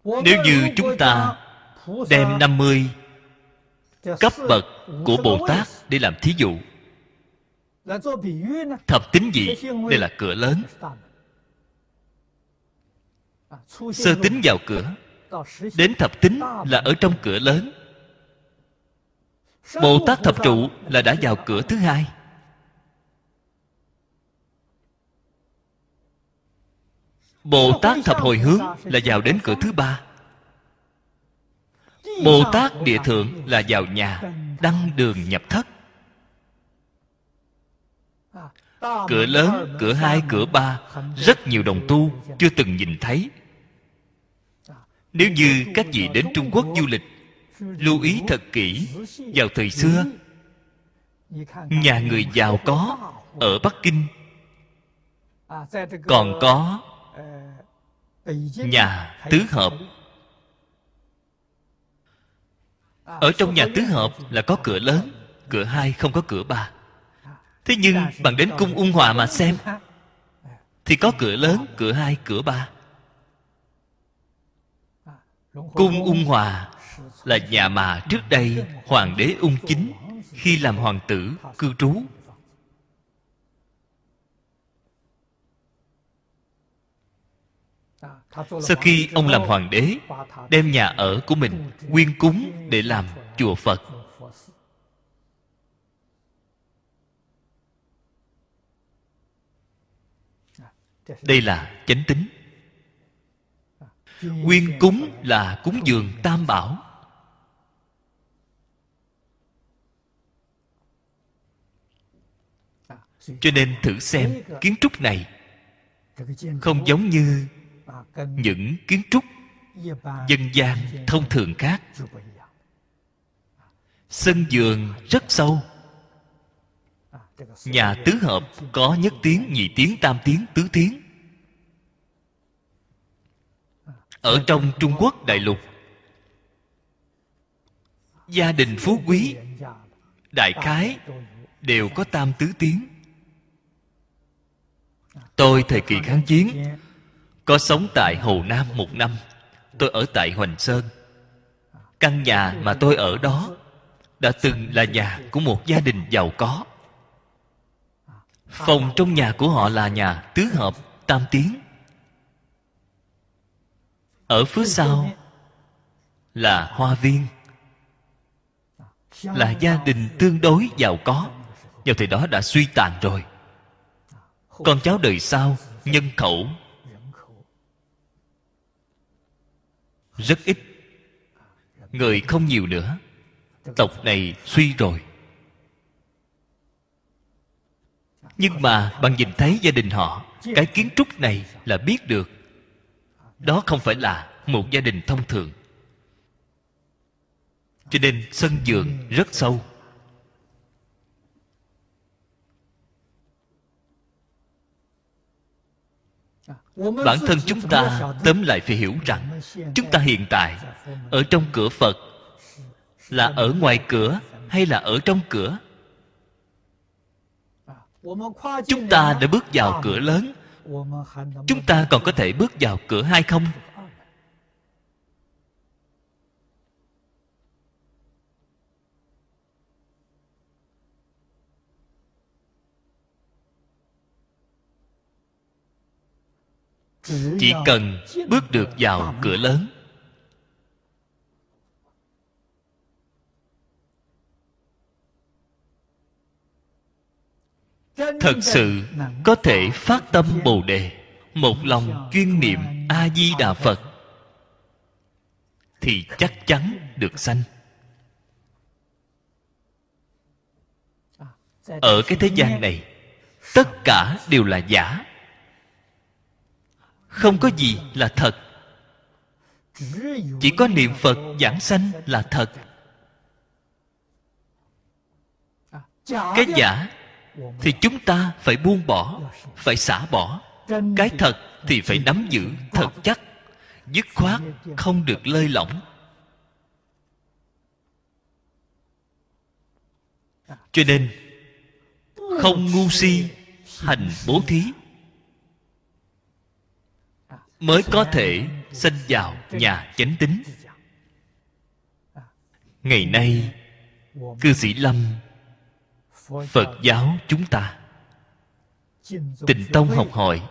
Nếu như chúng ta đem 50 cấp bậc của Bồ Tát để làm thí dụ. Thập tính gì? Đây là cửa lớn. Sơ tính vào cửa. Đến thập tính là ở trong cửa lớn. Bồ Tát thập trụ là đã vào cửa thứ hai. Bồ Tát thập hồi hướng là vào đến cửa thứ ba Bồ Tát địa thượng là vào nhà Đăng đường nhập thất. Cửa lớn, cửa hai, cửa ba Rất nhiều đồng tu chưa từng nhìn thấy. Nếu như các vị đến Trung Quốc du lịch Lưu ý thật kỹ Vào thời xưa Nhà người giàu có Ở Bắc Kinh Còn có Nhà tứ hợp ở trong nhà tứ hợp là có cửa lớn, cửa hai không có cửa ba. Thế nhưng bạn đến cung ung hòa mà xem, thì có cửa lớn, cửa hai, cửa ba. Cung ung hòa là nhà mà trước đây hoàng đế ung chính khi làm hoàng tử, cư trú. Sau khi ông làm hoàng đế đem nhà ở của mình quyên cúng để làm chùa phật. Đây là chánh tính. Quyên cúng là cúng dường tam bảo. Cho nên thử xem kiến trúc này không giống như những kiến trúc dân gian thông thường khác. Sân vườn rất sâu. Nhà tứ hợp có nhất tiếng nhị tiếng tam tiếng tứ tiếng. Ở trong trung quốc đại lục, gia đình phú quý, đại khái đều có tam tứ tiếng. Tôi thời kỳ kháng chiến có sống tại hồ nam một năm, tôi ở tại hoành sơn. Căn nhà mà tôi ở đó đã từng là nhà của một gia đình giàu có. Phòng trong nhà của họ là nhà tứ hợp tam tiến. Ở phía sau là hoa viên, là gia đình tương đối giàu có. Vào thời đó đã suy tàn rồi. Con cháu đời sau, nhân khẩu rất ít. Người không nhiều nữa. Tộc này suy rồi. Nhưng mà bạn nhìn thấy gia đình họ, cái kiến trúc này là biết được. Đó không phải là một gia đình thông thường. Cho nên sân vườn rất sâu. Bản thân chúng ta tóm lại phải hiểu rằng chúng ta hiện tại ở trong cửa phật là ở ngoài cửa hay là ở trong cửa? Chúng ta đã bước vào cửa lớn. Chúng ta còn có thể bước vào cửa hai không chỉ cần bước được vào cửa lớn. Thật sự có thể phát tâm bồ đề một lòng chuyên niệm a di đà phật thì chắc chắn được sanh. Ở cái thế gian này tất cả đều là giả không có gì là thật. Chỉ có niệm phật giảng sanh là thật. Cái giả thì chúng ta phải buông bỏ, phải xả bỏ. Cái thật thì phải nắm giữ thật chắc. Dứt khoát không được lơi lỏng. Cho nên, không ngu si hành bố thí mới có thể sinh vào nhà chánh tính. Ngày nay, cư sĩ lâm, phật giáo chúng ta, tịnh tông học hỏi,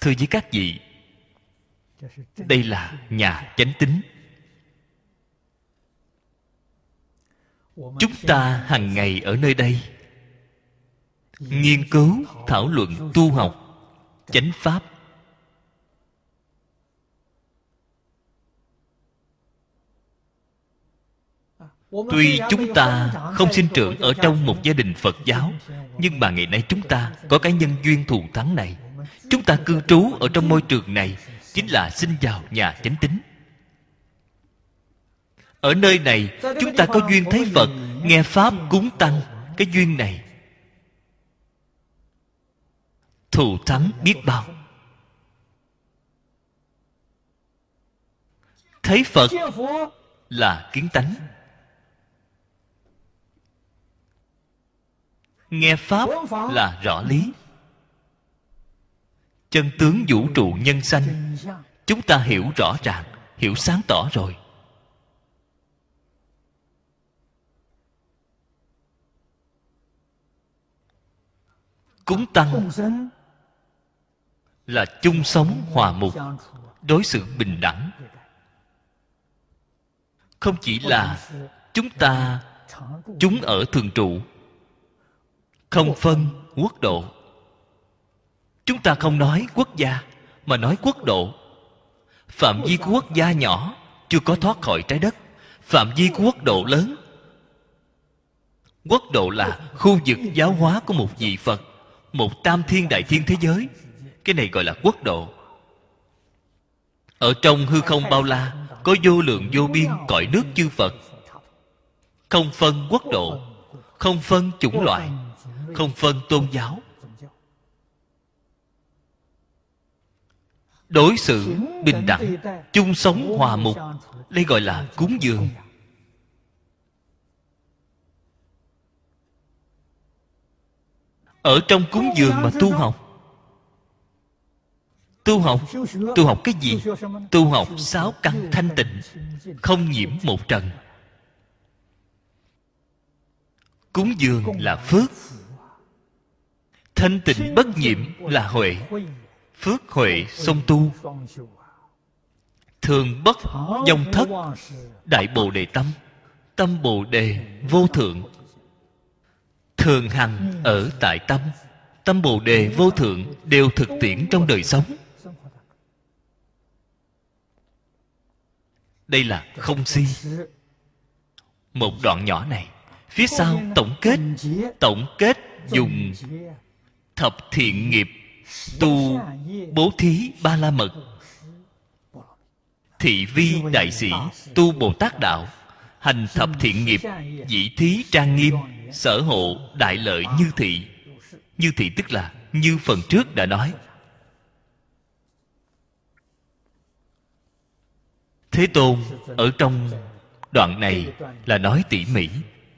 thưa với các vị, đây là nhà chánh tính. Chúng ta hàng ngày ở nơi đây, nghiên cứu, thảo luận, tu học, chánh pháp. Tuy chúng ta không sinh trưởng ở trong một gia đình phật giáo nhưng mà ngày nay chúng ta có cái nhân duyên thù thắng này. Chúng ta cư trú ở trong môi trường này chính là sinh vào nhà chánh tính ở nơi này chúng ta có duyên thấy phật nghe pháp cúng tăng cái duyên này. Thù thắng biết bao. Thấy phật là kiến tánh nghe pháp là rõ lý. Chân tướng vũ trụ nhân sanh, chúng ta hiểu rõ ràng, hiểu sáng tỏ rồi. Cúng tăng là chung sống hòa mục, đối xử bình đẳng. Không chỉ là chúng ta, chúng ở thường trụ không phân quốc độ. Chúng ta không nói quốc gia, mà nói quốc độ. Phạm vi của quốc gia nhỏ, chưa có thoát khỏi trái đất. Phạm vi của quốc độ lớn. Quốc độ là khu vực giáo hóa của một vị phật, một tam thiên đại thiên thế giới. Cái này gọi là quốc độ. Ở trong hư không bao la, có vô lượng vô biên cõi nước chư phật. Không phân quốc độ, không phân chủng loại không phân tôn giáo. Đối xử bình đẳng, chung sống hòa mục, đây gọi là cúng dường. Ở trong cúng dường mà tu học tu học tu học cái gì? Tu học sáu căn thanh tịnh, không nhiễm một trần. Cúng dường là phước thanh tịnh bất nhiễm là huệ. Phước huệ song tu. Thường bất dòng thất, đại bồ đề tâm. Tâm bồ đề vô thượng. Thường hằng ở tại tâm. Tâm bồ đề vô thượng đều thực tiễn trong đời sống. Đây là không si. Một đoạn nhỏ này, phía sau tổng kết tổng kết dùng thập thiện nghiệp, tu bố thí ba la mật. Thị vi đại sĩ, tu bồ tát đạo, hành thập thiện nghiệp, dĩ thí trang nghiêm, sở hộ đại lợi như thị. Như thị tức là như phần trước đã nói. Thế tôn, ở trong đoạn này là nói tỉ mỉ.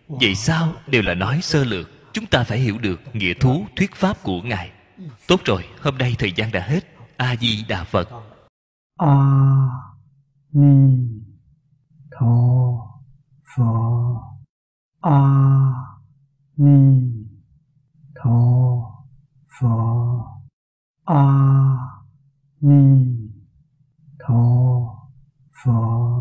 Vậy sao đều là nói sơ lược? chúng ta phải hiểu được nghĩa thú, thuyết pháp của ngài. Tốt rồi, hôm nay thời gian đã hết. A di đà phật. A ni tho pho a ni tho pho a ni tho pho